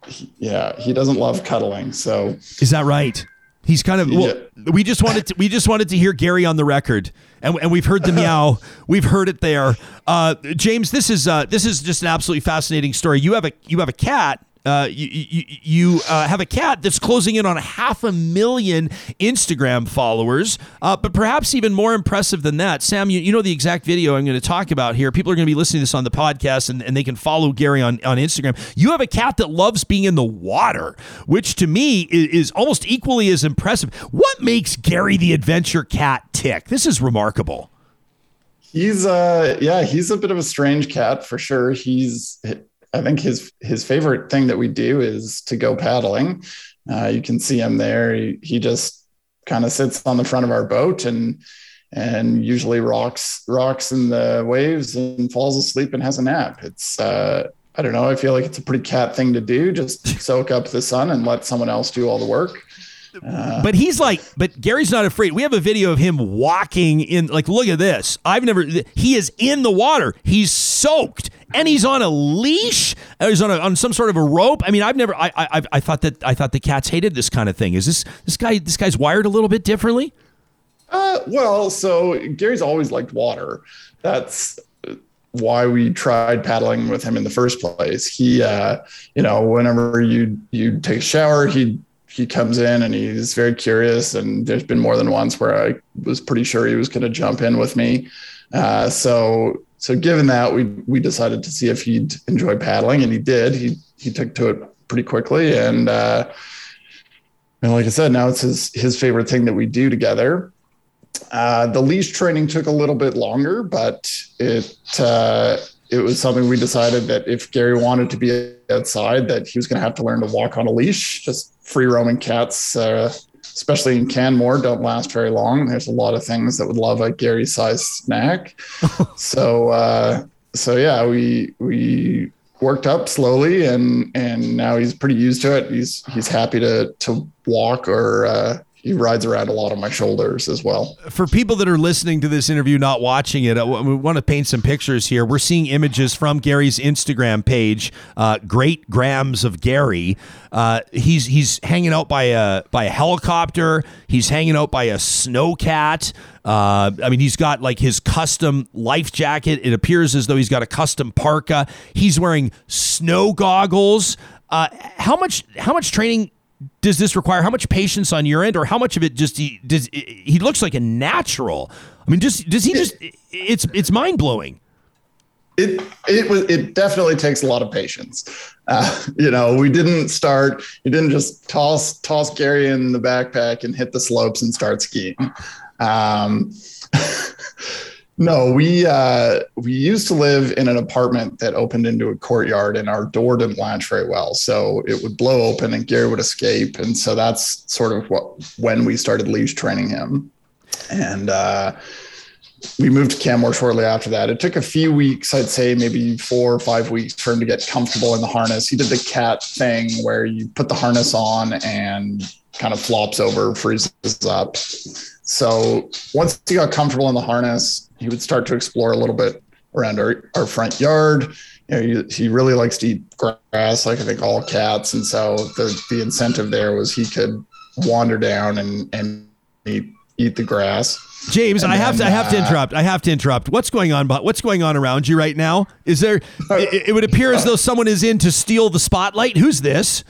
he, yeah, he doesn't love cuddling. So is that right? He's kind of. Well, yeah. we just wanted to. We just wanted to hear Gary on the record, and, and we've heard the meow. we've heard it there. Uh, James, this is uh, this is just an absolutely fascinating story. You have a you have a cat uh, you you, you uh, have a cat that's closing in on half a million Instagram followers. Uh, but perhaps even more impressive than that, Sam, you, you know the exact video I'm going to talk about here. People are going to be listening to this on the podcast and, and they can follow Gary on, on Instagram. You have a cat that loves being in the water, which to me is, is almost equally as impressive. What makes Gary the Adventure Cat tick? This is remarkable. He's uh yeah, he's a bit of a strange cat for sure. He's I think his his favorite thing that we do is to go paddling. Uh, you can see him there. He, he just kind of sits on the front of our boat and and usually rocks rocks in the waves and falls asleep and has a nap. It's uh, I don't know. I feel like it's a pretty cat thing to do. Just soak up the sun and let someone else do all the work. But he's like, but Gary's not afraid. We have a video of him walking in. Like, look at this. I've never. He is in the water. He's soaked, and he's on a leash. He's on a, on some sort of a rope. I mean, I've never. I, I I thought that I thought the cats hated this kind of thing. Is this this guy? This guy's wired a little bit differently. Uh, well, so Gary's always liked water. That's why we tried paddling with him in the first place. He, uh, you know, whenever you you take a shower, he'd he comes in and he's very curious. And there's been more than once where I was pretty sure he was going to jump in with me. Uh, so so given that, we we decided to see if he'd enjoy paddling, and he did. He he took to it pretty quickly, and uh, and like I said, now it's his his favorite thing that we do together. Uh, the leash training took a little bit longer, but it uh, it was something we decided that if Gary wanted to be outside, that he was going to have to learn to walk on a leash. Just free roaming cats, uh, especially in Canmore, don't last very long. There's a lot of things that would love a Gary sized snack. so, uh, so yeah, we, we worked up slowly and, and now he's pretty used to it. He's, he's happy to, to walk or, uh, he rides around a lot on my shoulders as well. For people that are listening to this interview, not watching it, we want to paint some pictures here. We're seeing images from Gary's Instagram page, uh, "Great Grams of Gary." Uh, he's he's hanging out by a by a helicopter. He's hanging out by a snowcat. Uh, I mean, he's got like his custom life jacket. It appears as though he's got a custom parka. He's wearing snow goggles. Uh, how much how much training does this require? How much patience on your end, or how much of it just he does? He looks like a natural. I mean, just does he just? It's it's mind blowing. It it was it definitely takes a lot of patience. Uh, you know, we didn't start. You didn't just toss toss Gary in the backpack and hit the slopes and start skiing. Um, No, we uh, we used to live in an apartment that opened into a courtyard, and our door didn't latch very well, so it would blow open, and Gary would escape, and so that's sort of what when we started leash training him, and uh, we moved to Canmore shortly after that. It took a few weeks, I'd say maybe four or five weeks for him to get comfortable in the harness. He did the cat thing where you put the harness on and kind of flops over, freezes up. So once he got comfortable in the harness, he would start to explore a little bit around our, our front yard. You know, he, he really likes to eat grass, like I think all cats. And so the, the incentive there was he could wander down and, and eat, eat the grass. James, And I have to. I then, have to uh, interrupt. I have to interrupt. What's going on? But what's going on around you right now? Is there? It, it would appear as though someone is in to steal the spotlight. Who's this?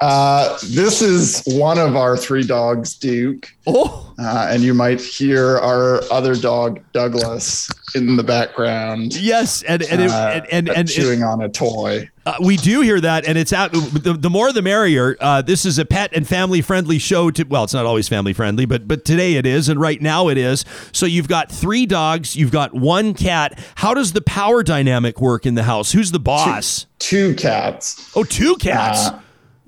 Uh, this is one of our three dogs, Duke. Oh, Uh, and you might hear our other dog, Douglas, in the background. yes, and and it, uh, and and, and chewing on a toy. Uh, we do hear that, and it's out. The, the more, the merrier. Uh, this is a pet and family friendly show. To well, it's not always family friendly, but but today it is, and right now it is. So you've got three dogs, you've got one cat. How does the power dynamic work in the house? Who's the boss? Two cats. Oh, two cats.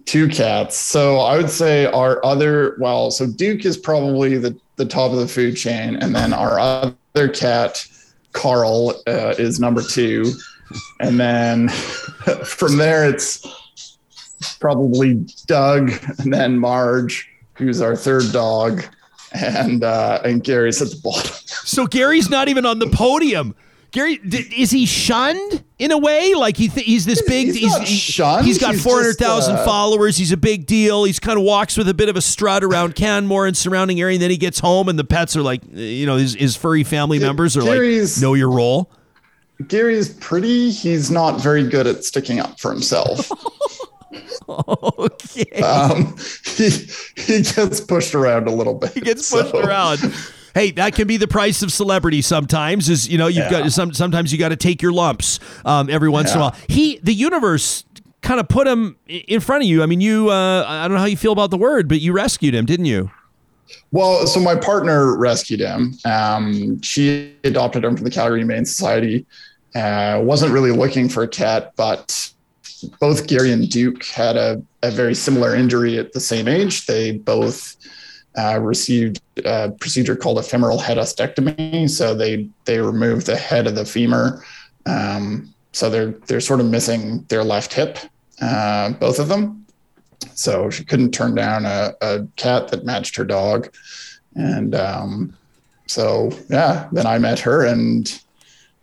Two cats. So I would say our other, well, so Duke is probably the, the top of the food chain. And then our other cat, Carl, uh, is number two. And then from there, it's probably Doug and then Marge, who's our third dog. And uh, and Gary's at the bottom. so Gary's not even on the podium. Gary, is he shunned in a way? Like he th- he's this big. he's not he- shunned. He's got He's four hundred thousand uh, followers. He's a big deal. He's kind of walks with a bit of a strut around Canmore and surrounding area. And then he gets home, and the pets are like, you know, his, his furry family members are Gary's- like, know your role. Gary's pretty. He's not very good at sticking up for himself. okay. um, he he gets pushed around a little bit. He gets pushed so- around. Hey, that can be the price of celebrity. Sometimes is you know you've Yeah. got some. Sometimes you got to take your lumps um, every once in a while. He, the universe, kind of put him in front of you. I mean, you. Uh, I don't know how you feel about the word, but you rescued him, didn't you? Well, so my partner rescued him. Um, she adopted him from the Calgary Humane Society. Uh, wasn't really looking for a cat, but both Gary and Duke had a, a very similar injury at the same age. They both uh, received a procedure called a femoral head ostectomy. So they they removed the head of the femur. Um, so they're they're sort of missing their left hip, uh, both of them. So she couldn't turn down a, a cat that matched her dog, and um, so yeah. Then I met her, and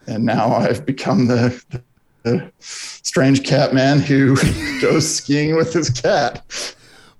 and now I've become the, the strange cat man who goes skiing with his cat.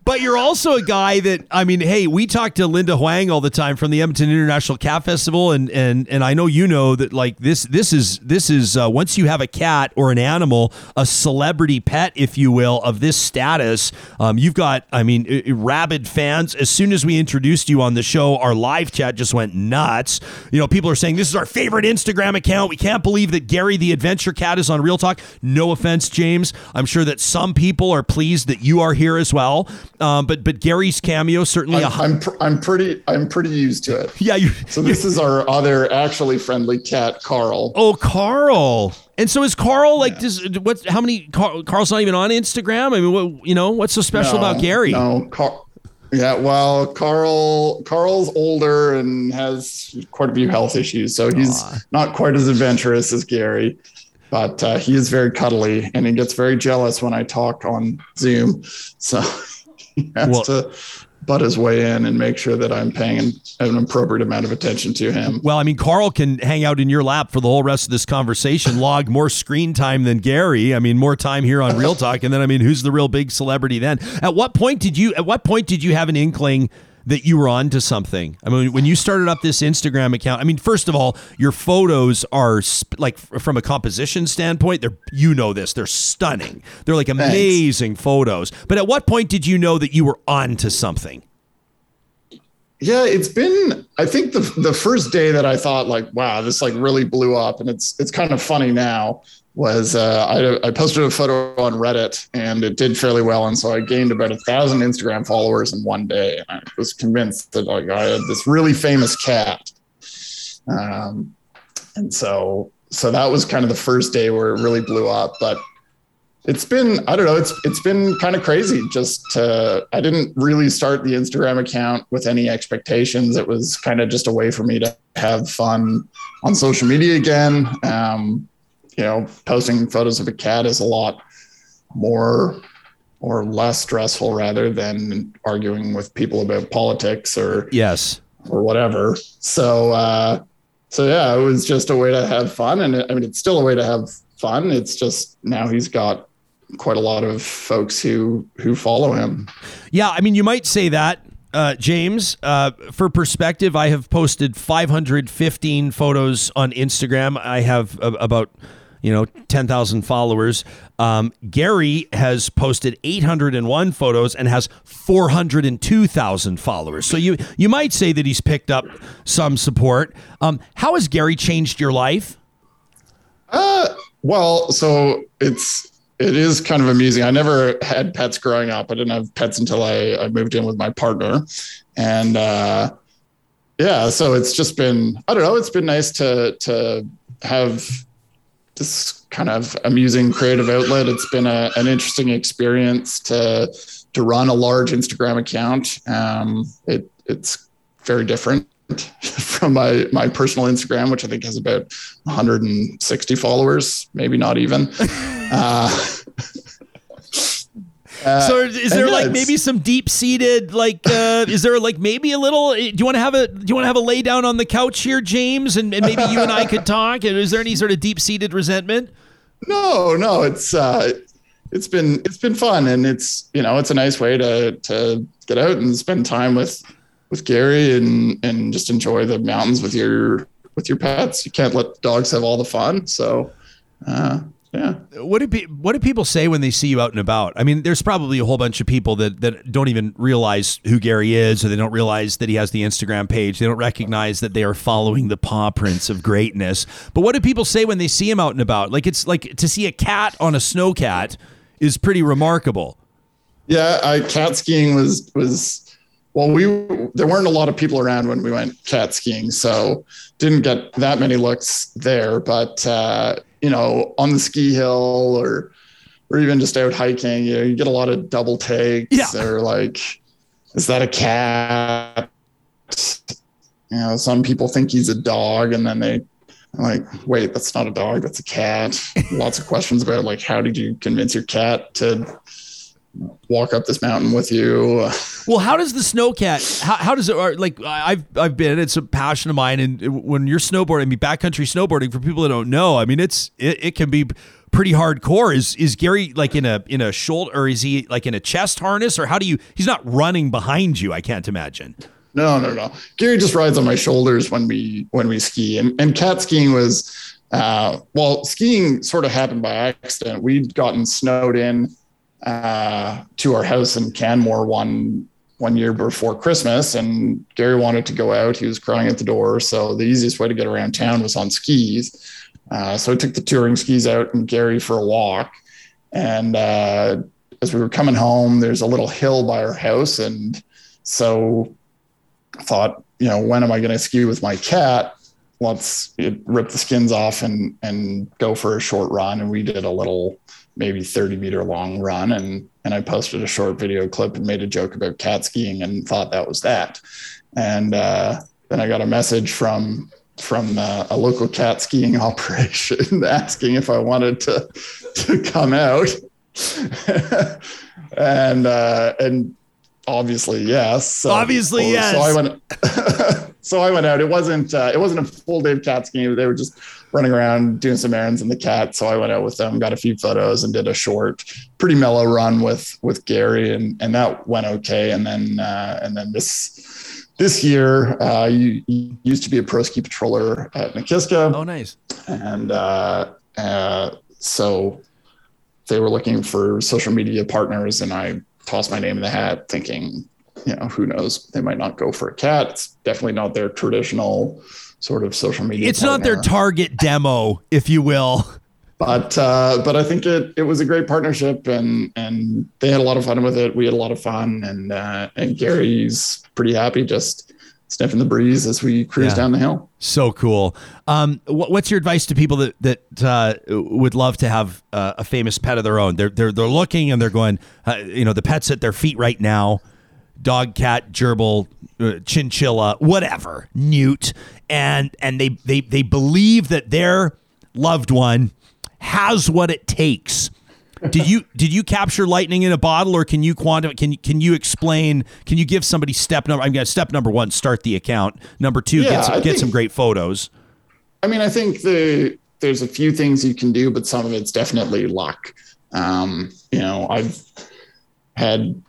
But you're also a guy that I mean, hey, we talk to Linda Huang all the time from the Edmonton International Cat Festival, and and and I know you know that like this this is this is uh, once you have a cat or an animal, a celebrity pet, if you will, of this status, um, you've got I mean, rabid fans. As soon as we introduced you on the show, our live chat just went nuts. You know, people are saying this is our favorite Instagram account. We can't believe that Gary the Adventure Cat is on Real Talk. No offense, James. I'm sure that some people are pleased that you are here as well. Um, but but Gary's cameo certainly. I'm a, I'm, pr- I'm pretty I'm pretty used to it. yeah. So this is our other actually friendly cat, Carl. Oh, Carl. And so is Carl like? Does what? How many? Carl, Carl's not even on Instagram. I mean, what? You know, what's so special No, about Gary? No, Car- yeah. Well, Carl Carl's older and has quite a few health issues, so he's not quite as adventurous as Gary. But uh, he is very cuddly, and he gets very jealous when I talk on Zoom. So he has Well- to butt his way in and make sure that I'm paying an, an appropriate amount of attention to him. Well, I mean, Carl can hang out in your lap for the whole rest of this conversation, log more screen time than Gary. I mean, more time here on Real Talk, and then I mean, who's the real big celebrity then? At what point did you? At what point did you have an inkling? That you were onto something. I mean, when you started up this Instagram account, I mean, first of all, your photos are sp- like from a composition standpoint, they're you know this, they're stunning. They're like amazing photos. But at what point did you know that you were onto something? Yeah, it's been. I think the the first day that I thought like, wow, this like really blew up, and it's it's kind of funny now. Was uh, I, I posted a photo on Reddit and it did fairly well, and so I gained about a thousand Instagram followers in one day. And I was convinced that like I had this really famous cat, um, and so so that was kind of the first day where it really blew up. But it's been I don't know it's it's been kind of crazy. Just to, I didn't really start the Instagram account with any expectations. It was kind of just a way for me to have fun on social media again. Um, you know, posting photos of a cat is a lot more or less stressful rather than arguing with people about politics or Yes. or whatever. So uh, so yeah, it was just a way to have fun, and I mean it's still a way to have fun. It's just now he's got quite a lot of folks who who follow him. Yeah, I mean, you might say that, uh, James. Uh, for perspective, I have posted 515 photos on Instagram. I have about, you know, 10,000 followers. Um, Gary has posted 801 photos and has 402,000 followers. So you you might say that he's picked up some support. Um, how has Gary changed your life? Uh, well, so it's it is kind of amusing. I never had pets growing up. I didn't have pets until I, I moved in with my partner, and uh, yeah, so it's just been I don't know. It's been nice to to have this kind of amusing creative outlet. It's been a, an interesting experience to to run a large Instagram account. Um, it it's very different from my my personal Instagram, which I think has about 160 followers, maybe not even. Uh, uh, So is there like maybe some deep seated like uh, is there like maybe a little do you want to have a do you want to have a lay down on the couch here James and, and maybe you and I could talk and is there any sort of deep seated resentment? no, no, it's uh, it's been it's been fun, and it's you know it's a nice way to to get out and spend time with with Gary and and just enjoy the mountains with your with your pets. You can't let dogs have all the fun, so uh, yeah. What do pe- what do people say when they see you out and about? I mean, there's probably a whole bunch of people that that don't even realize who Gary is, or they don't realize that he has the Instagram page. They don't recognize that they are following the paw prints of greatness. But what do people say when they see him out and about? Like it's like to see a cat on a snow cat is pretty remarkable. Yeah, I cat skiing was was well, we there weren't a lot of people around when we went cat skiing, so didn't get that many looks there. But uh, you know, on the ski hill or or even just out hiking, you know, you get a lot of double takes. Yeah. They're like, is that a cat? You know, some people think he's a dog, and then they like, wait, that's not a dog, that's a cat. Lots of questions about like, how did you convince your cat to walk up this mountain with you? Well, how does the snowcat? How, how does it? Or like I've I've been. It's a passion of mine, and when you're snowboarding, I mean backcountry snowboarding. For people that don't know, I mean it's it, it can be pretty hardcore. Is is Gary like in a in a shoulder, or is he like in a chest harness, or how do you? He's not running behind you. I can't imagine. No, no, no. Gary just rides on my shoulders when we when we ski, and and cat skiing was, uh, well, skiing sort of happened by accident. We'd gotten snowed in uh, to our house in Canmore one one year before Christmas, and Gary wanted to go out. He was crying at the door, so the easiest way to get around town was on skis. Uh, so I took the touring skis out and Gary for a walk, and uh, as we were coming home, there's a little hill by our house, and so I thought, you know, when am I going to ski with my cat? Let's rip the skins off and and go for a short run. And we did a little, maybe 30 meter long run. And and I posted a short video clip and made a joke about cat skiing and thought that was that. And uh, then I got a message from from uh, a local cat skiing operation asking if I wanted to to come out. and uh, and obviously yes. So, Obviously, yes. So I went. So I went out. It wasn't. Uh, it wasn't a full day of cat skiing. They were just running around doing some errands in the cat. So I went out with them, got a few photos, and did a short, pretty mellow run with with Gary, and and that went okay. And then uh, and then this this year, uh, you, you used to be a pro ski patroller at Nakiska Oh, nice. and uh, uh, so they were looking for social media partners and i tossed my name in the hat thinking you know who knows they might not go for a cat it's definitely not their traditional sort of social media It's not their target demo, if you will. but uh, but i think it it was a great partnership and and they had a lot of fun with it we had a lot of fun and uh, and gary's pretty happy just sniffing the breeze as we cruise Yeah. down the hill. So cool. Um, what, what's your advice to people that that uh, would love to have uh, a famous pet of their own? They're they're they're looking and they're going. Uh, you know, the pet's at their feet right now. Dog, cat, gerbil, uh, chinchilla, whatever, newt, and and they they they believe that their loved one has what it takes. Did you did you capture lightning in a bottle, or can you quantum? Can you can you explain? Can you give somebody step number? I'm gonna step number one, start the account. Number two, Yeah, get some, I get think- some great photos. I mean, I think the there's a few things you can do, but some of it's definitely luck. Um, you know, I've had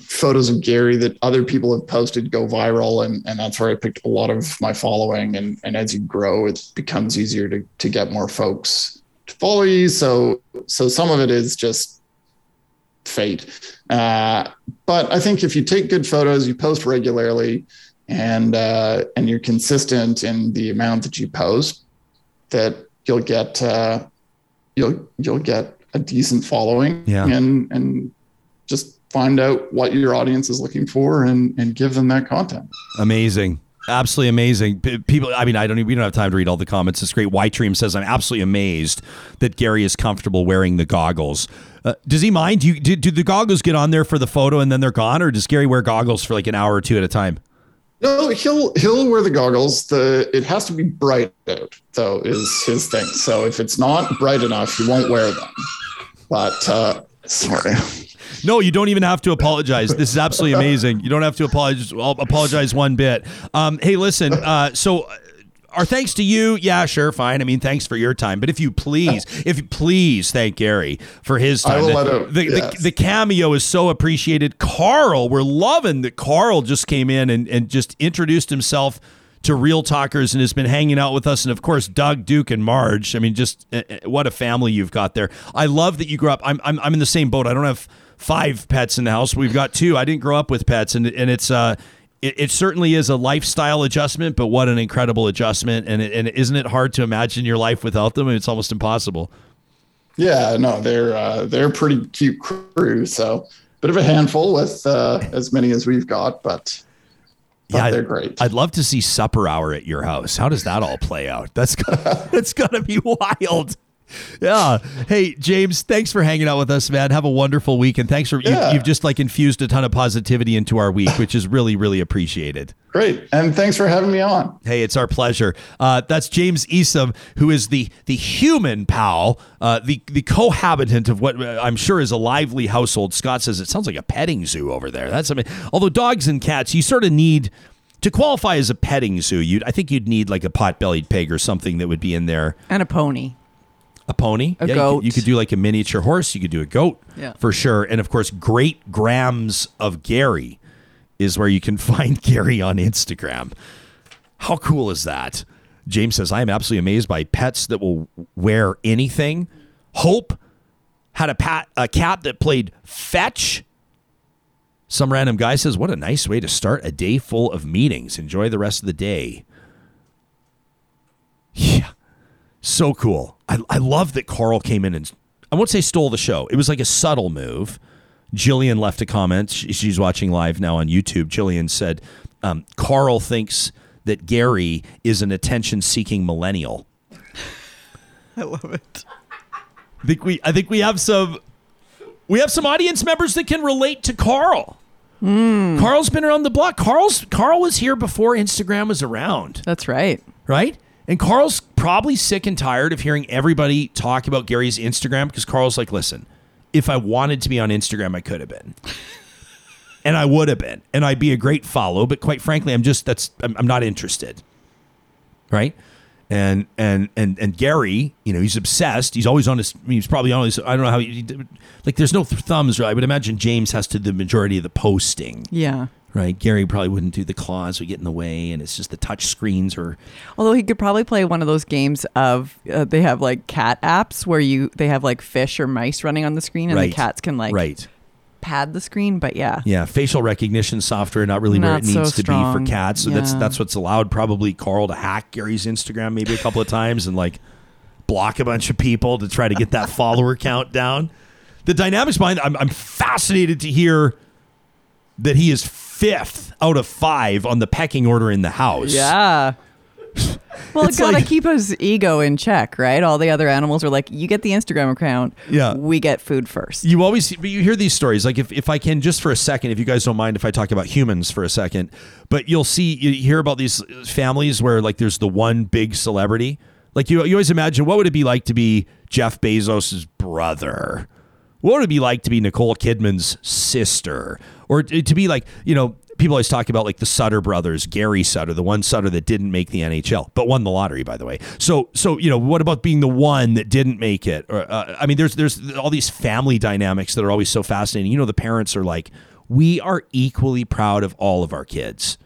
photos of Gary that other people have posted go viral, and, and that's where I picked a lot of my following. And, and as you grow, it becomes easier to, to get more folks to follow you. So so some of it is just fate. Uh, but I think if you take good photos, you post regularly, and uh, and you're consistent in the amount that you post, that you'll get uh, you'll you'll get a decent following, Yeah. and and just find out what your audience is looking for and and give them that content. Amazing. Absolutely amazing. People, I mean, I don't even, we don't have time to read all the comments. It's great. White Dream says, I'm absolutely amazed that Gary is comfortable wearing the goggles. Uh, does he mind? Do, you, do, do the goggles get on there for the photo and then they're gone? Or does Gary wear goggles for like an hour or two at a time? No, he'll he'll wear the goggles. The it has to be bright out though is his thing. So if it's not bright enough, he won't wear them. But uh, sorry. No, you don't even have to apologize. This is absolutely amazing. You don't have to apologize. I'll apologize one bit. Um, hey, listen. Uh, so, uh, our thanks to you. Yeah, sure, fine. I mean, thanks for your time. But if you please, if you please, thank Gary for his time. I will the, let him- the, yes. the, the cameo is so appreciated. Carl, we're loving that Carl just came in and, and just introduced himself to Real Talkers and has been hanging out with us. And of course, Doug, Duke, and Marge. I mean, just uh, what a family you've got there. I love that you grew up. I'm, I'm, I'm in the same boat. I don't have five pets in the house. We've got two. I didn't grow up with pets, and and it's uh. It, it certainly is a lifestyle adjustment, but what an incredible adjustment! And and isn't it hard to imagine your life without them? It's almost impossible. Yeah, no, they're uh, they're pretty cute crew. So bit of a handful with uh, as many as we've got, but Yeah, they're great. I'd love to see supper hour at your house. How does that all play out? That's got, that's to be wild. Yeah. Hey, James, thanks for hanging out with us, man. Have a wonderful week, and thanks for Yeah. you, you've just like infused a ton of positivity into our week, which is really really appreciated. great, and thanks for having me on. Hey, it's our pleasure. Uh, that's James Eastham, who is the the human pal, uh, the the cohabitant of what uh, I'm sure is a lively household. Scott says it sounds like a petting zoo over there. That's I mean, although dogs and cats, you sort of need to qualify as a petting zoo. you'd I think you'd need like a pot-bellied pig or something that would be in there. And a pony. A pony, A yeah, you could- goat. You could, do like a miniature horse. You could do a goat, Yeah. for sure. And of course, Great Grams of Gary is where you can find Gary on Instagram. How cool is that? James says, I am absolutely amazed by pets that will wear anything. Hope had a, pat, a cat that played fetch. Some random guy says, What a nice way to start a day full of meetings. Enjoy the rest of the day. Yeah. So cool. I, I love that Carl came in and I won't say stole the show. It was like a subtle move. Jillian left a comment. She- She's watching live now on YouTube. Jillian said, um, Carl thinks that Gary is an attention seeking millennial. I love it. I think we I think we have some we have some audience members that can relate to Carl. Carl's been around the block. Carl's Carl was here before Instagram was around. That's right. right? And Carl's probably sick and tired of hearing everybody talk about Gary's Instagram because Carl's like, listen, if I wanted to be on Instagram, I could have been. and I would have been. And I'd be a great follow, but quite frankly, I'm just that's I'm, I'm not interested. Right? And and and and Gary, you know, he's obsessed. He's always on his. I mean, he's probably on his. I don't know how. He, like, there's no th- thumbs. Right? I would imagine James has to do the majority of the posting. Yeah. Right? Gary probably wouldn't do the claws. Would get in the way, and it's just the touch screens or Although he could probably play one of those games of uh, they have like cat apps where you they have like fish or mice running on the screen and Right. the cats can like right. pad the screen. But yeah, Yeah, facial recognition software not really where Not it so needs to be for cats. So that's that's what's allowed probably Carl to hack Gary's Instagram maybe a couple of times and like block a bunch of people to try to get that follower count down. The dynamics behind I'm I'm fascinated to hear that he is fifth out of five on the pecking order in the house. Yeah. Well, It's it gotta like- keep his ego in check, right? All the other animals are like, you get the Instagram account. Yeah. We get food first. You always but you hear these stories. Like if, if I can just for a second, if you guys don't mind if I talk about humans for a second, but you'll see you hear about these families where like there's the one big celebrity. Like you you always imagine what would it be like to be Jeff Bezos' brother? What would it be like to be Nicole Kidman's sister? Or to be like, you know, people always talk about like the Sutter brothers, Gary Sutter, the one Sutter that didn't make the NHL, but won the lottery, by the way. So, so you know, what about being the one that didn't make it? Or, uh, I mean, there's there's all these family dynamics that are always so fascinating. You know, the parents are like, we are equally proud of all of our kids.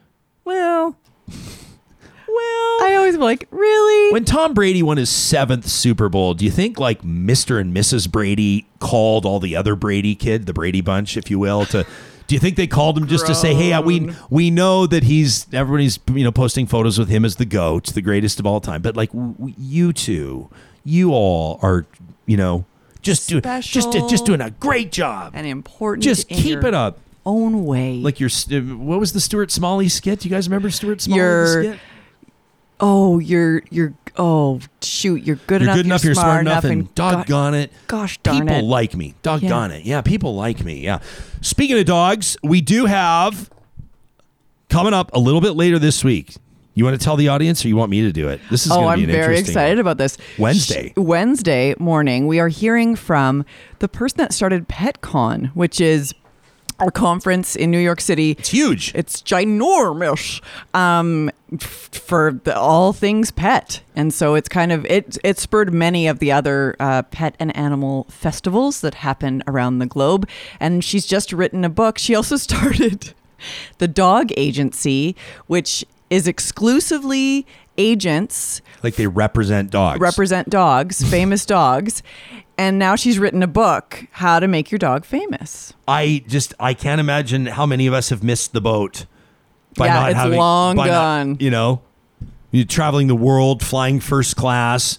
Well, well, I always be like, really? when Tom Brady won his seventh Super Bowl, do you think like Mr. and Mrs. Brady called all the other Brady kid, the Brady bunch, if you will, to do you think they called him just to say, "Hey, we we know that he's everybody's you know posting photos with him as the goat, the greatest of all time, but like w- you two, you all are, you know, just doing just just doing a great job. and important. Just keep your it up." Own way. Like your what was the Stuart Smalley skit? Do you guys remember Stuart Smalley Your- skit? oh, you're you're oh shoot, you're good You're enough. good enough. You're smart enough, and go- doggone it. gosh darn people it. like me. Doggone it. Yeah, people like me. Yeah. Speaking of dogs, we do have coming up a little bit later this week. You want to tell the audience, or you want me to do it? This is. Oh, I'm an very excited about this. Wednesday. Wednesday morning, we are hearing from the person that started PetCon, which is a conference in New York City. It's huge. It's ginormous um, f- for the, all things pet, and so it's kind of it. It spurred many of the other uh, pet and animal festivals that happen around the globe. And she's just written a book. She also started the Dog Agency, which is exclusively agents like they represent dogs. represent dogs, famous dogs. And now she's written a book, How to Make Your Dog Famous. I just I can't imagine how many of us have missed the boat by Yeah, not it's having long by not- gone. you know, you're traveling the world, flying first class.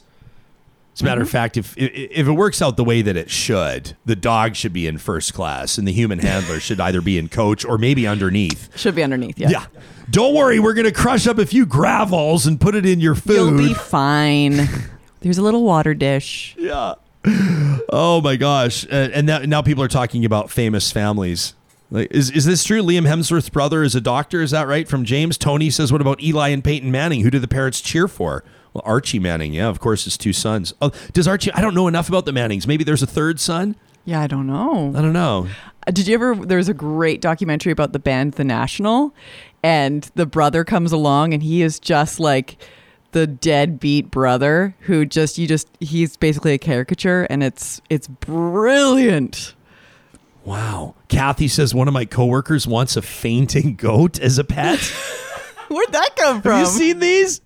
As a matter of Mm-hmm. fact, if if it works out the way that it should, the dog should be in first class, and the human handler should either be in coach or maybe underneath. Should be underneath, yeah. Yeah. Don't worry, we're gonna crush up a few gravels and put it in your food. You'll be fine. There's a little water dish. Yeah. Oh my gosh! Uh, and now, now people are talking about famous families. Like, is is this true? Liam Hemsworth's brother is a doctor. Is that right? From James Tony says, "What about Eli and Peyton Manning? Who do the parents cheer for?" Well, Archie Manning. Yeah, of course, his two sons. Oh, does Archie? I don't know enough about the Mannings. Maybe there's a third son. Yeah, I don't know. I don't know. Uh, Did you ever? There's a great documentary about the band The National, and the brother comes along, and he is just like the deadbeat brother who just you just he's basically a caricature, and it's it's brilliant. Wow. Kathy says one of my coworkers wants a fainting goat as a pet. Where'd that come from? Have you seen these?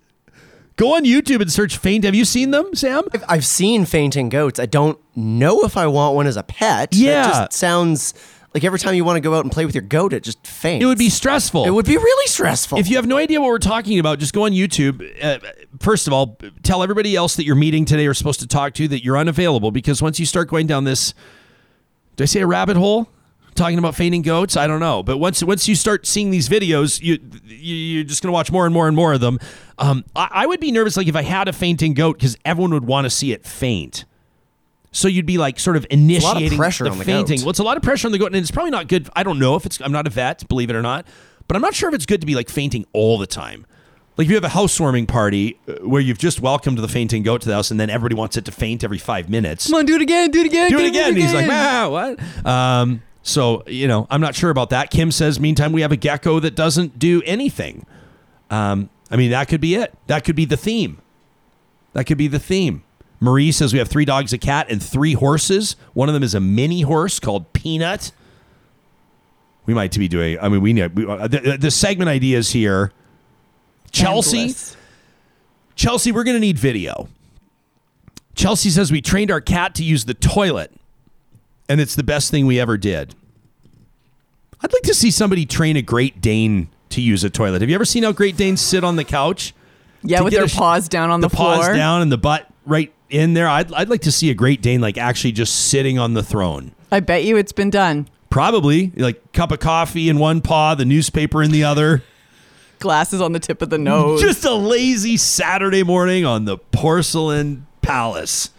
Go on YouTube and search faint. Have you seen them, Sam? I've seen fainting goats. I don't know if I want one as a pet. Yeah. That just sounds like every time you want to go out and play with your goat, it just faints. It would be stressful. It would be really stressful. If you have no idea what we're talking about, just go on YouTube. Uh, first of all, tell everybody else that you're meeting today or supposed to talk to that you're unavailable because once you start going down this, did I say a rabbit hole? Talking about fainting goats, I don't know. But once once you start seeing these videos, you, you you're just gonna watch more and more and more of them. Um, I, I would be nervous, like if I had a fainting goat, because everyone would want to see it faint. So you'd be like sort of initiating pressure the on the fainting. goat. Well, it's a lot of pressure on the goat, and it's probably not good. I don't know if it's. I'm not a vet, believe it or not, but I'm not sure if it's good to be like fainting all the time. Like if you have a housewarming party uh, where you've just welcomed the fainting goat to the house, and then everybody wants it to faint every five minutes. Come on, do it again, do it again, Do it again. And he's like, ah, what? Um, so you know, I'm not sure about that. Kim says, meantime, we have a gecko that doesn't do anything. Um, I mean, that could be it. That could be the theme. That could be the theme. Marie says we have three dogs, a cat, and three horses. One of them is a mini horse called Peanut. We might be doing. I mean, we know we, uh, the, the segment ideas here. Chelsea, Endless. Chelsea, we're going to need video. Chelsea says we trained our cat to use the toilet, and it's the best thing we ever did. I'd like to see somebody train a Great Dane to use a toilet. Have you ever seen how Great Danes sit on the couch? Yeah, with their sh- paws down on the, the floor. paws down and the butt right in there. I'd, I'd like to see a Great Dane like actually just sitting on the throne. I bet you it's been done. Probably like cup of coffee in one paw, the newspaper in the other. Glasses on the tip of the nose. Just a lazy Saturday morning on the Porcelain Palace.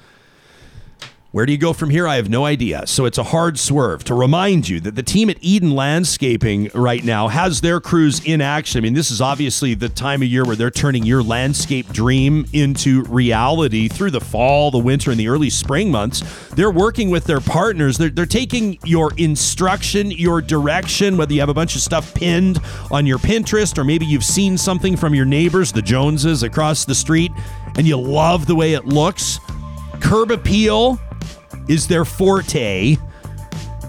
Where do you go from here? I have no idea. So it's a hard swerve to remind you that the team at Eden Landscaping right now has their crews in action. I mean, this is obviously the time of year where they're turning your landscape dream into reality through the fall, the winter, and the early spring months. They're working with their partners. They're, they're taking your instruction, your direction, whether you have a bunch of stuff pinned on your Pinterest or maybe you've seen something from your neighbors, the Joneses across the street, and you love the way it looks. Curb appeal is their forte.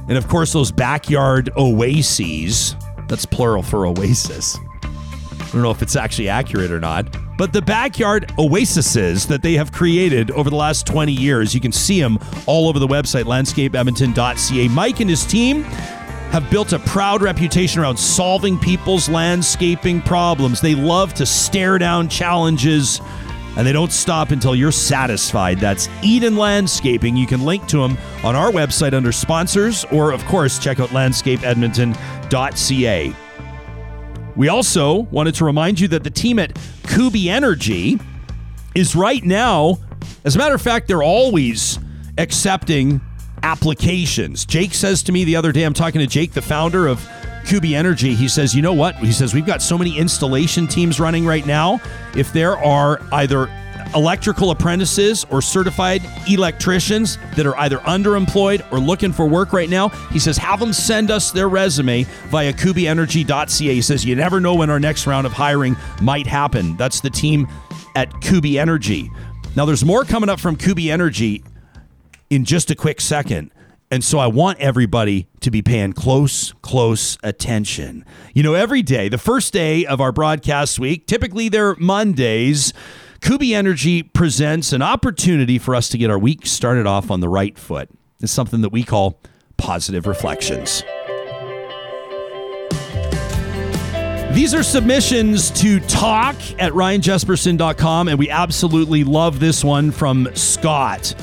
And of course, those backyard oases. That's plural for oasis. I don't know if it's actually accurate or not. But the backyard oases that they have created over the last 20 years, you can see them all over the website, landscapeedmonton.ca. Mike and his team have built a proud reputation around solving people's landscaping problems. They love to stare down challenges and they don't stop until you're satisfied. That's Eden Landscaping. You can link to them on our website under sponsors, or of course, check out landscapeedmonton.ca. We also wanted to remind you that the team at Kuby Energy is right now, as a matter of fact, they're always accepting applications. Jake says to me the other day, I'm talking to Jake, the founder of Kuby Energy. He says, you know what? He says, we've got so many installation teams running right now. If there are either electrical apprentices or certified electricians that are either underemployed or looking for work right now, he says, have them send us their resume via kubyenergy.ca. He says, you never know when our next round of hiring might happen. That's the team at Kuby Energy. Now, there's more coming up from Kuby Energy in just a quick second. And so I want everybody to be paying close, close attention. You know, every day, the first day of our broadcast week, typically they're Mondays, Kuby Energy presents an opportunity for us to get our week started off on the right foot. It's something that we call positive reflections. These are submissions to talk at ryanjespersen.com, and we absolutely love this one from Scott.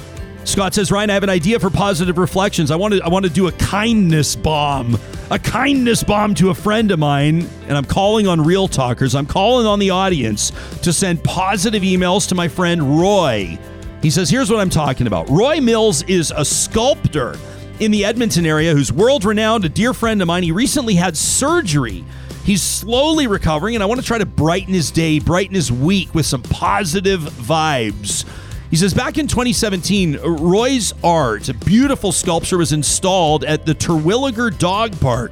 Scott says, Ryan, I have an idea for positive reflections. I want to I want to do a kindness bomb. A kindness bomb to a friend of mine, and I'm calling on real talkers. I'm calling on the audience to send positive emails to my friend Roy. He says, Here's what I'm talking about. Roy Mills is a sculptor in the Edmonton area who's world renowned, a dear friend of mine. He recently had surgery. He's slowly recovering, and I want to try to brighten his day, brighten his week with some positive vibes. He says back in 2017, Roy's art, a beautiful sculpture, was installed at the Terwillegar Dog Park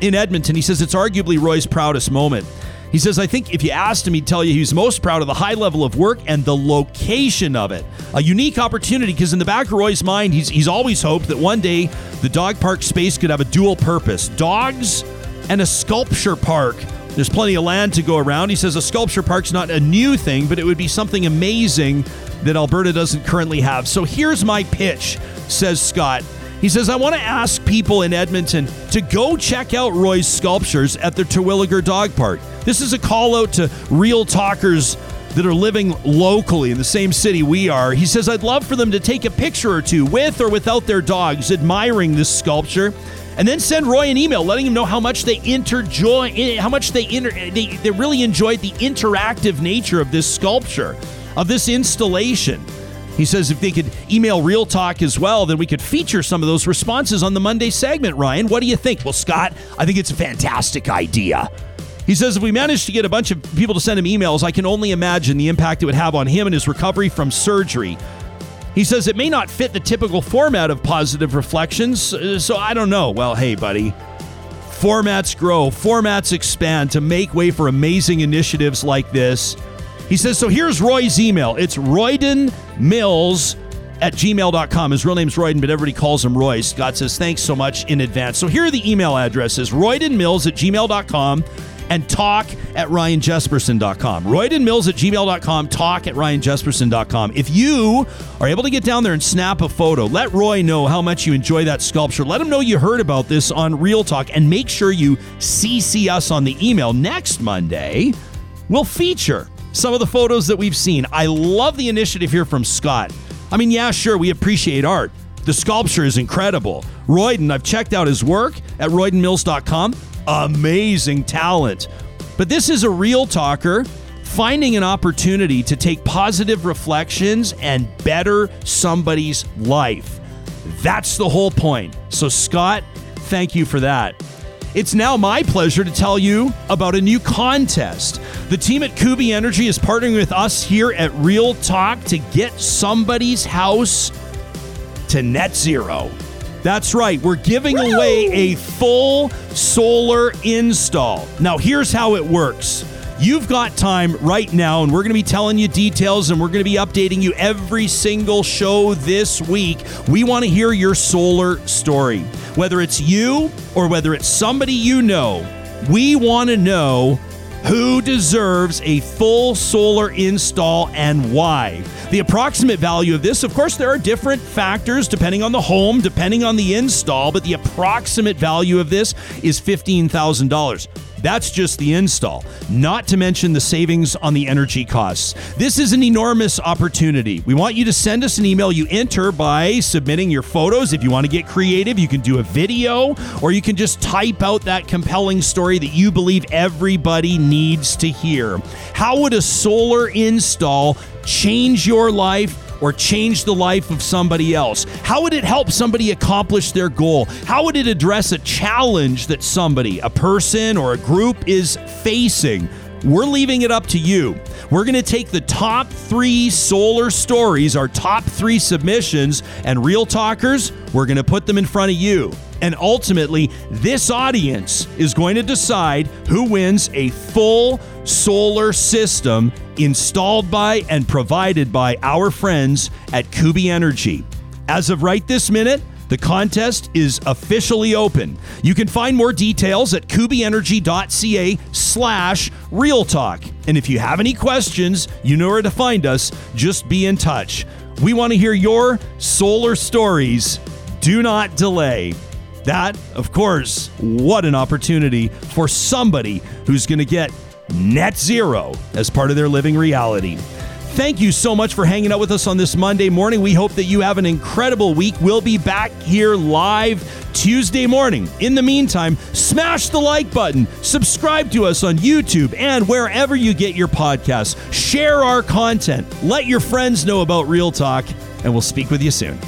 in Edmonton. He says it's arguably Roy's proudest moment. He says, I think if you asked him, he'd tell you he's most proud of the high level of work and the location of it. A unique opportunity because in the back of Roy's mind, he's, he's always hoped that one day the dog park space could have a dual purpose dogs and a sculpture park. There's plenty of land to go around. He says a sculpture park's not a new thing, but it would be something amazing that Alberta doesn't currently have. So here's my pitch, says Scott. He says, I want to ask people in Edmonton to go check out Roy's sculptures at the Terwillegar Dog Park. This is a call out to real talkers that are living locally in the same city we are. He says, I'd love for them to take a picture or two with or without their dogs admiring this sculpture and then send Roy an email letting him know how much they interjoy, eh, how much they, inter, eh, they they really enjoyed the interactive nature of this sculpture, of this installation. He says if they could email Real Talk as well, then we could feature some of those responses on the Monday segment. Ryan, what do you think? Well, Scott, I think it's a fantastic idea. He says if we manage to get a bunch of people to send him emails, I can only imagine the impact it would have on him and his recovery from surgery. He says it may not fit the typical format of positive reflections, uh, so I don't know. Well, hey, buddy. Formats grow, formats expand to make way for amazing initiatives like this. He says, so here's Roy's email. It's Royden Mills at gmail.com. His real name's Royden, but everybody calls him Roy. Scott says, thanks so much in advance. So here are the email addresses Royden Mills at gmail.com and talk at ryanjespersen.com. Royden Mills at gmail.com, talk at ryanjespersen.com. If you are able to get down there and snap a photo, let Roy know how much you enjoy that sculpture. Let him know you heard about this on Real Talk and make sure you CC us on the email next Monday. We'll feature some of the photos that we've seen. I love the initiative here from Scott. I mean, yeah, sure, we appreciate art, The sculpture is incredible. Royden, I've checked out his work at roydenmills.com. Amazing talent. But this is a real talker finding an opportunity to take positive reflections and better somebody's life. That's the whole point. So, Scott, thank you for that. It's now my pleasure to tell you about a new contest. The team at Kuby Energy is partnering with us here at Real Talk to get somebody's house to net zero. That's right, we're giving away a full solar install. Now, here's how it works. You've got time right now, and we're going to be telling you details and we're going to be updating you every single show this week. We want to hear your solar story. Whether it's you or whether it's somebody you know, we want to know who deserves a full solar install and why. The approximate value of this, of course, there are different factors depending on the home, depending on the install, but the approximate value of this is $15,000. That's just the install, not to mention the savings on the energy costs. This is an enormous opportunity. We want you to send us an email. You enter by submitting your photos. If you want to get creative, you can do a video or you can just type out that compelling story that you believe everybody needs to hear. How would a solar install change your life? Or change the life of somebody else? How would it help somebody accomplish their goal? How would it address a challenge that somebody, a person, or a group is facing? We're leaving it up to you. We're going to take the top three solar stories, our top three submissions, and real talkers, we're going to put them in front of you. And ultimately, this audience is going to decide who wins a full solar system installed by and provided by our friends at Kuby Energy. As of right this minute, the contest is officially open. You can find more details at kubyenergy.ca slash real talk. And if you have any questions, you know where to find us. Just be in touch. We want to hear your solar stories. Do not delay. That, of course, what an opportunity for somebody who's going to get net zero as part of their living reality. Thank you so much for hanging out with us on this Monday morning. We hope that you have an incredible week. We'll be back here live Tuesday morning. In the meantime, smash the like button, subscribe to us on YouTube and wherever you get your podcasts. Share our content, let your friends know about Real Talk, and we'll speak with you soon.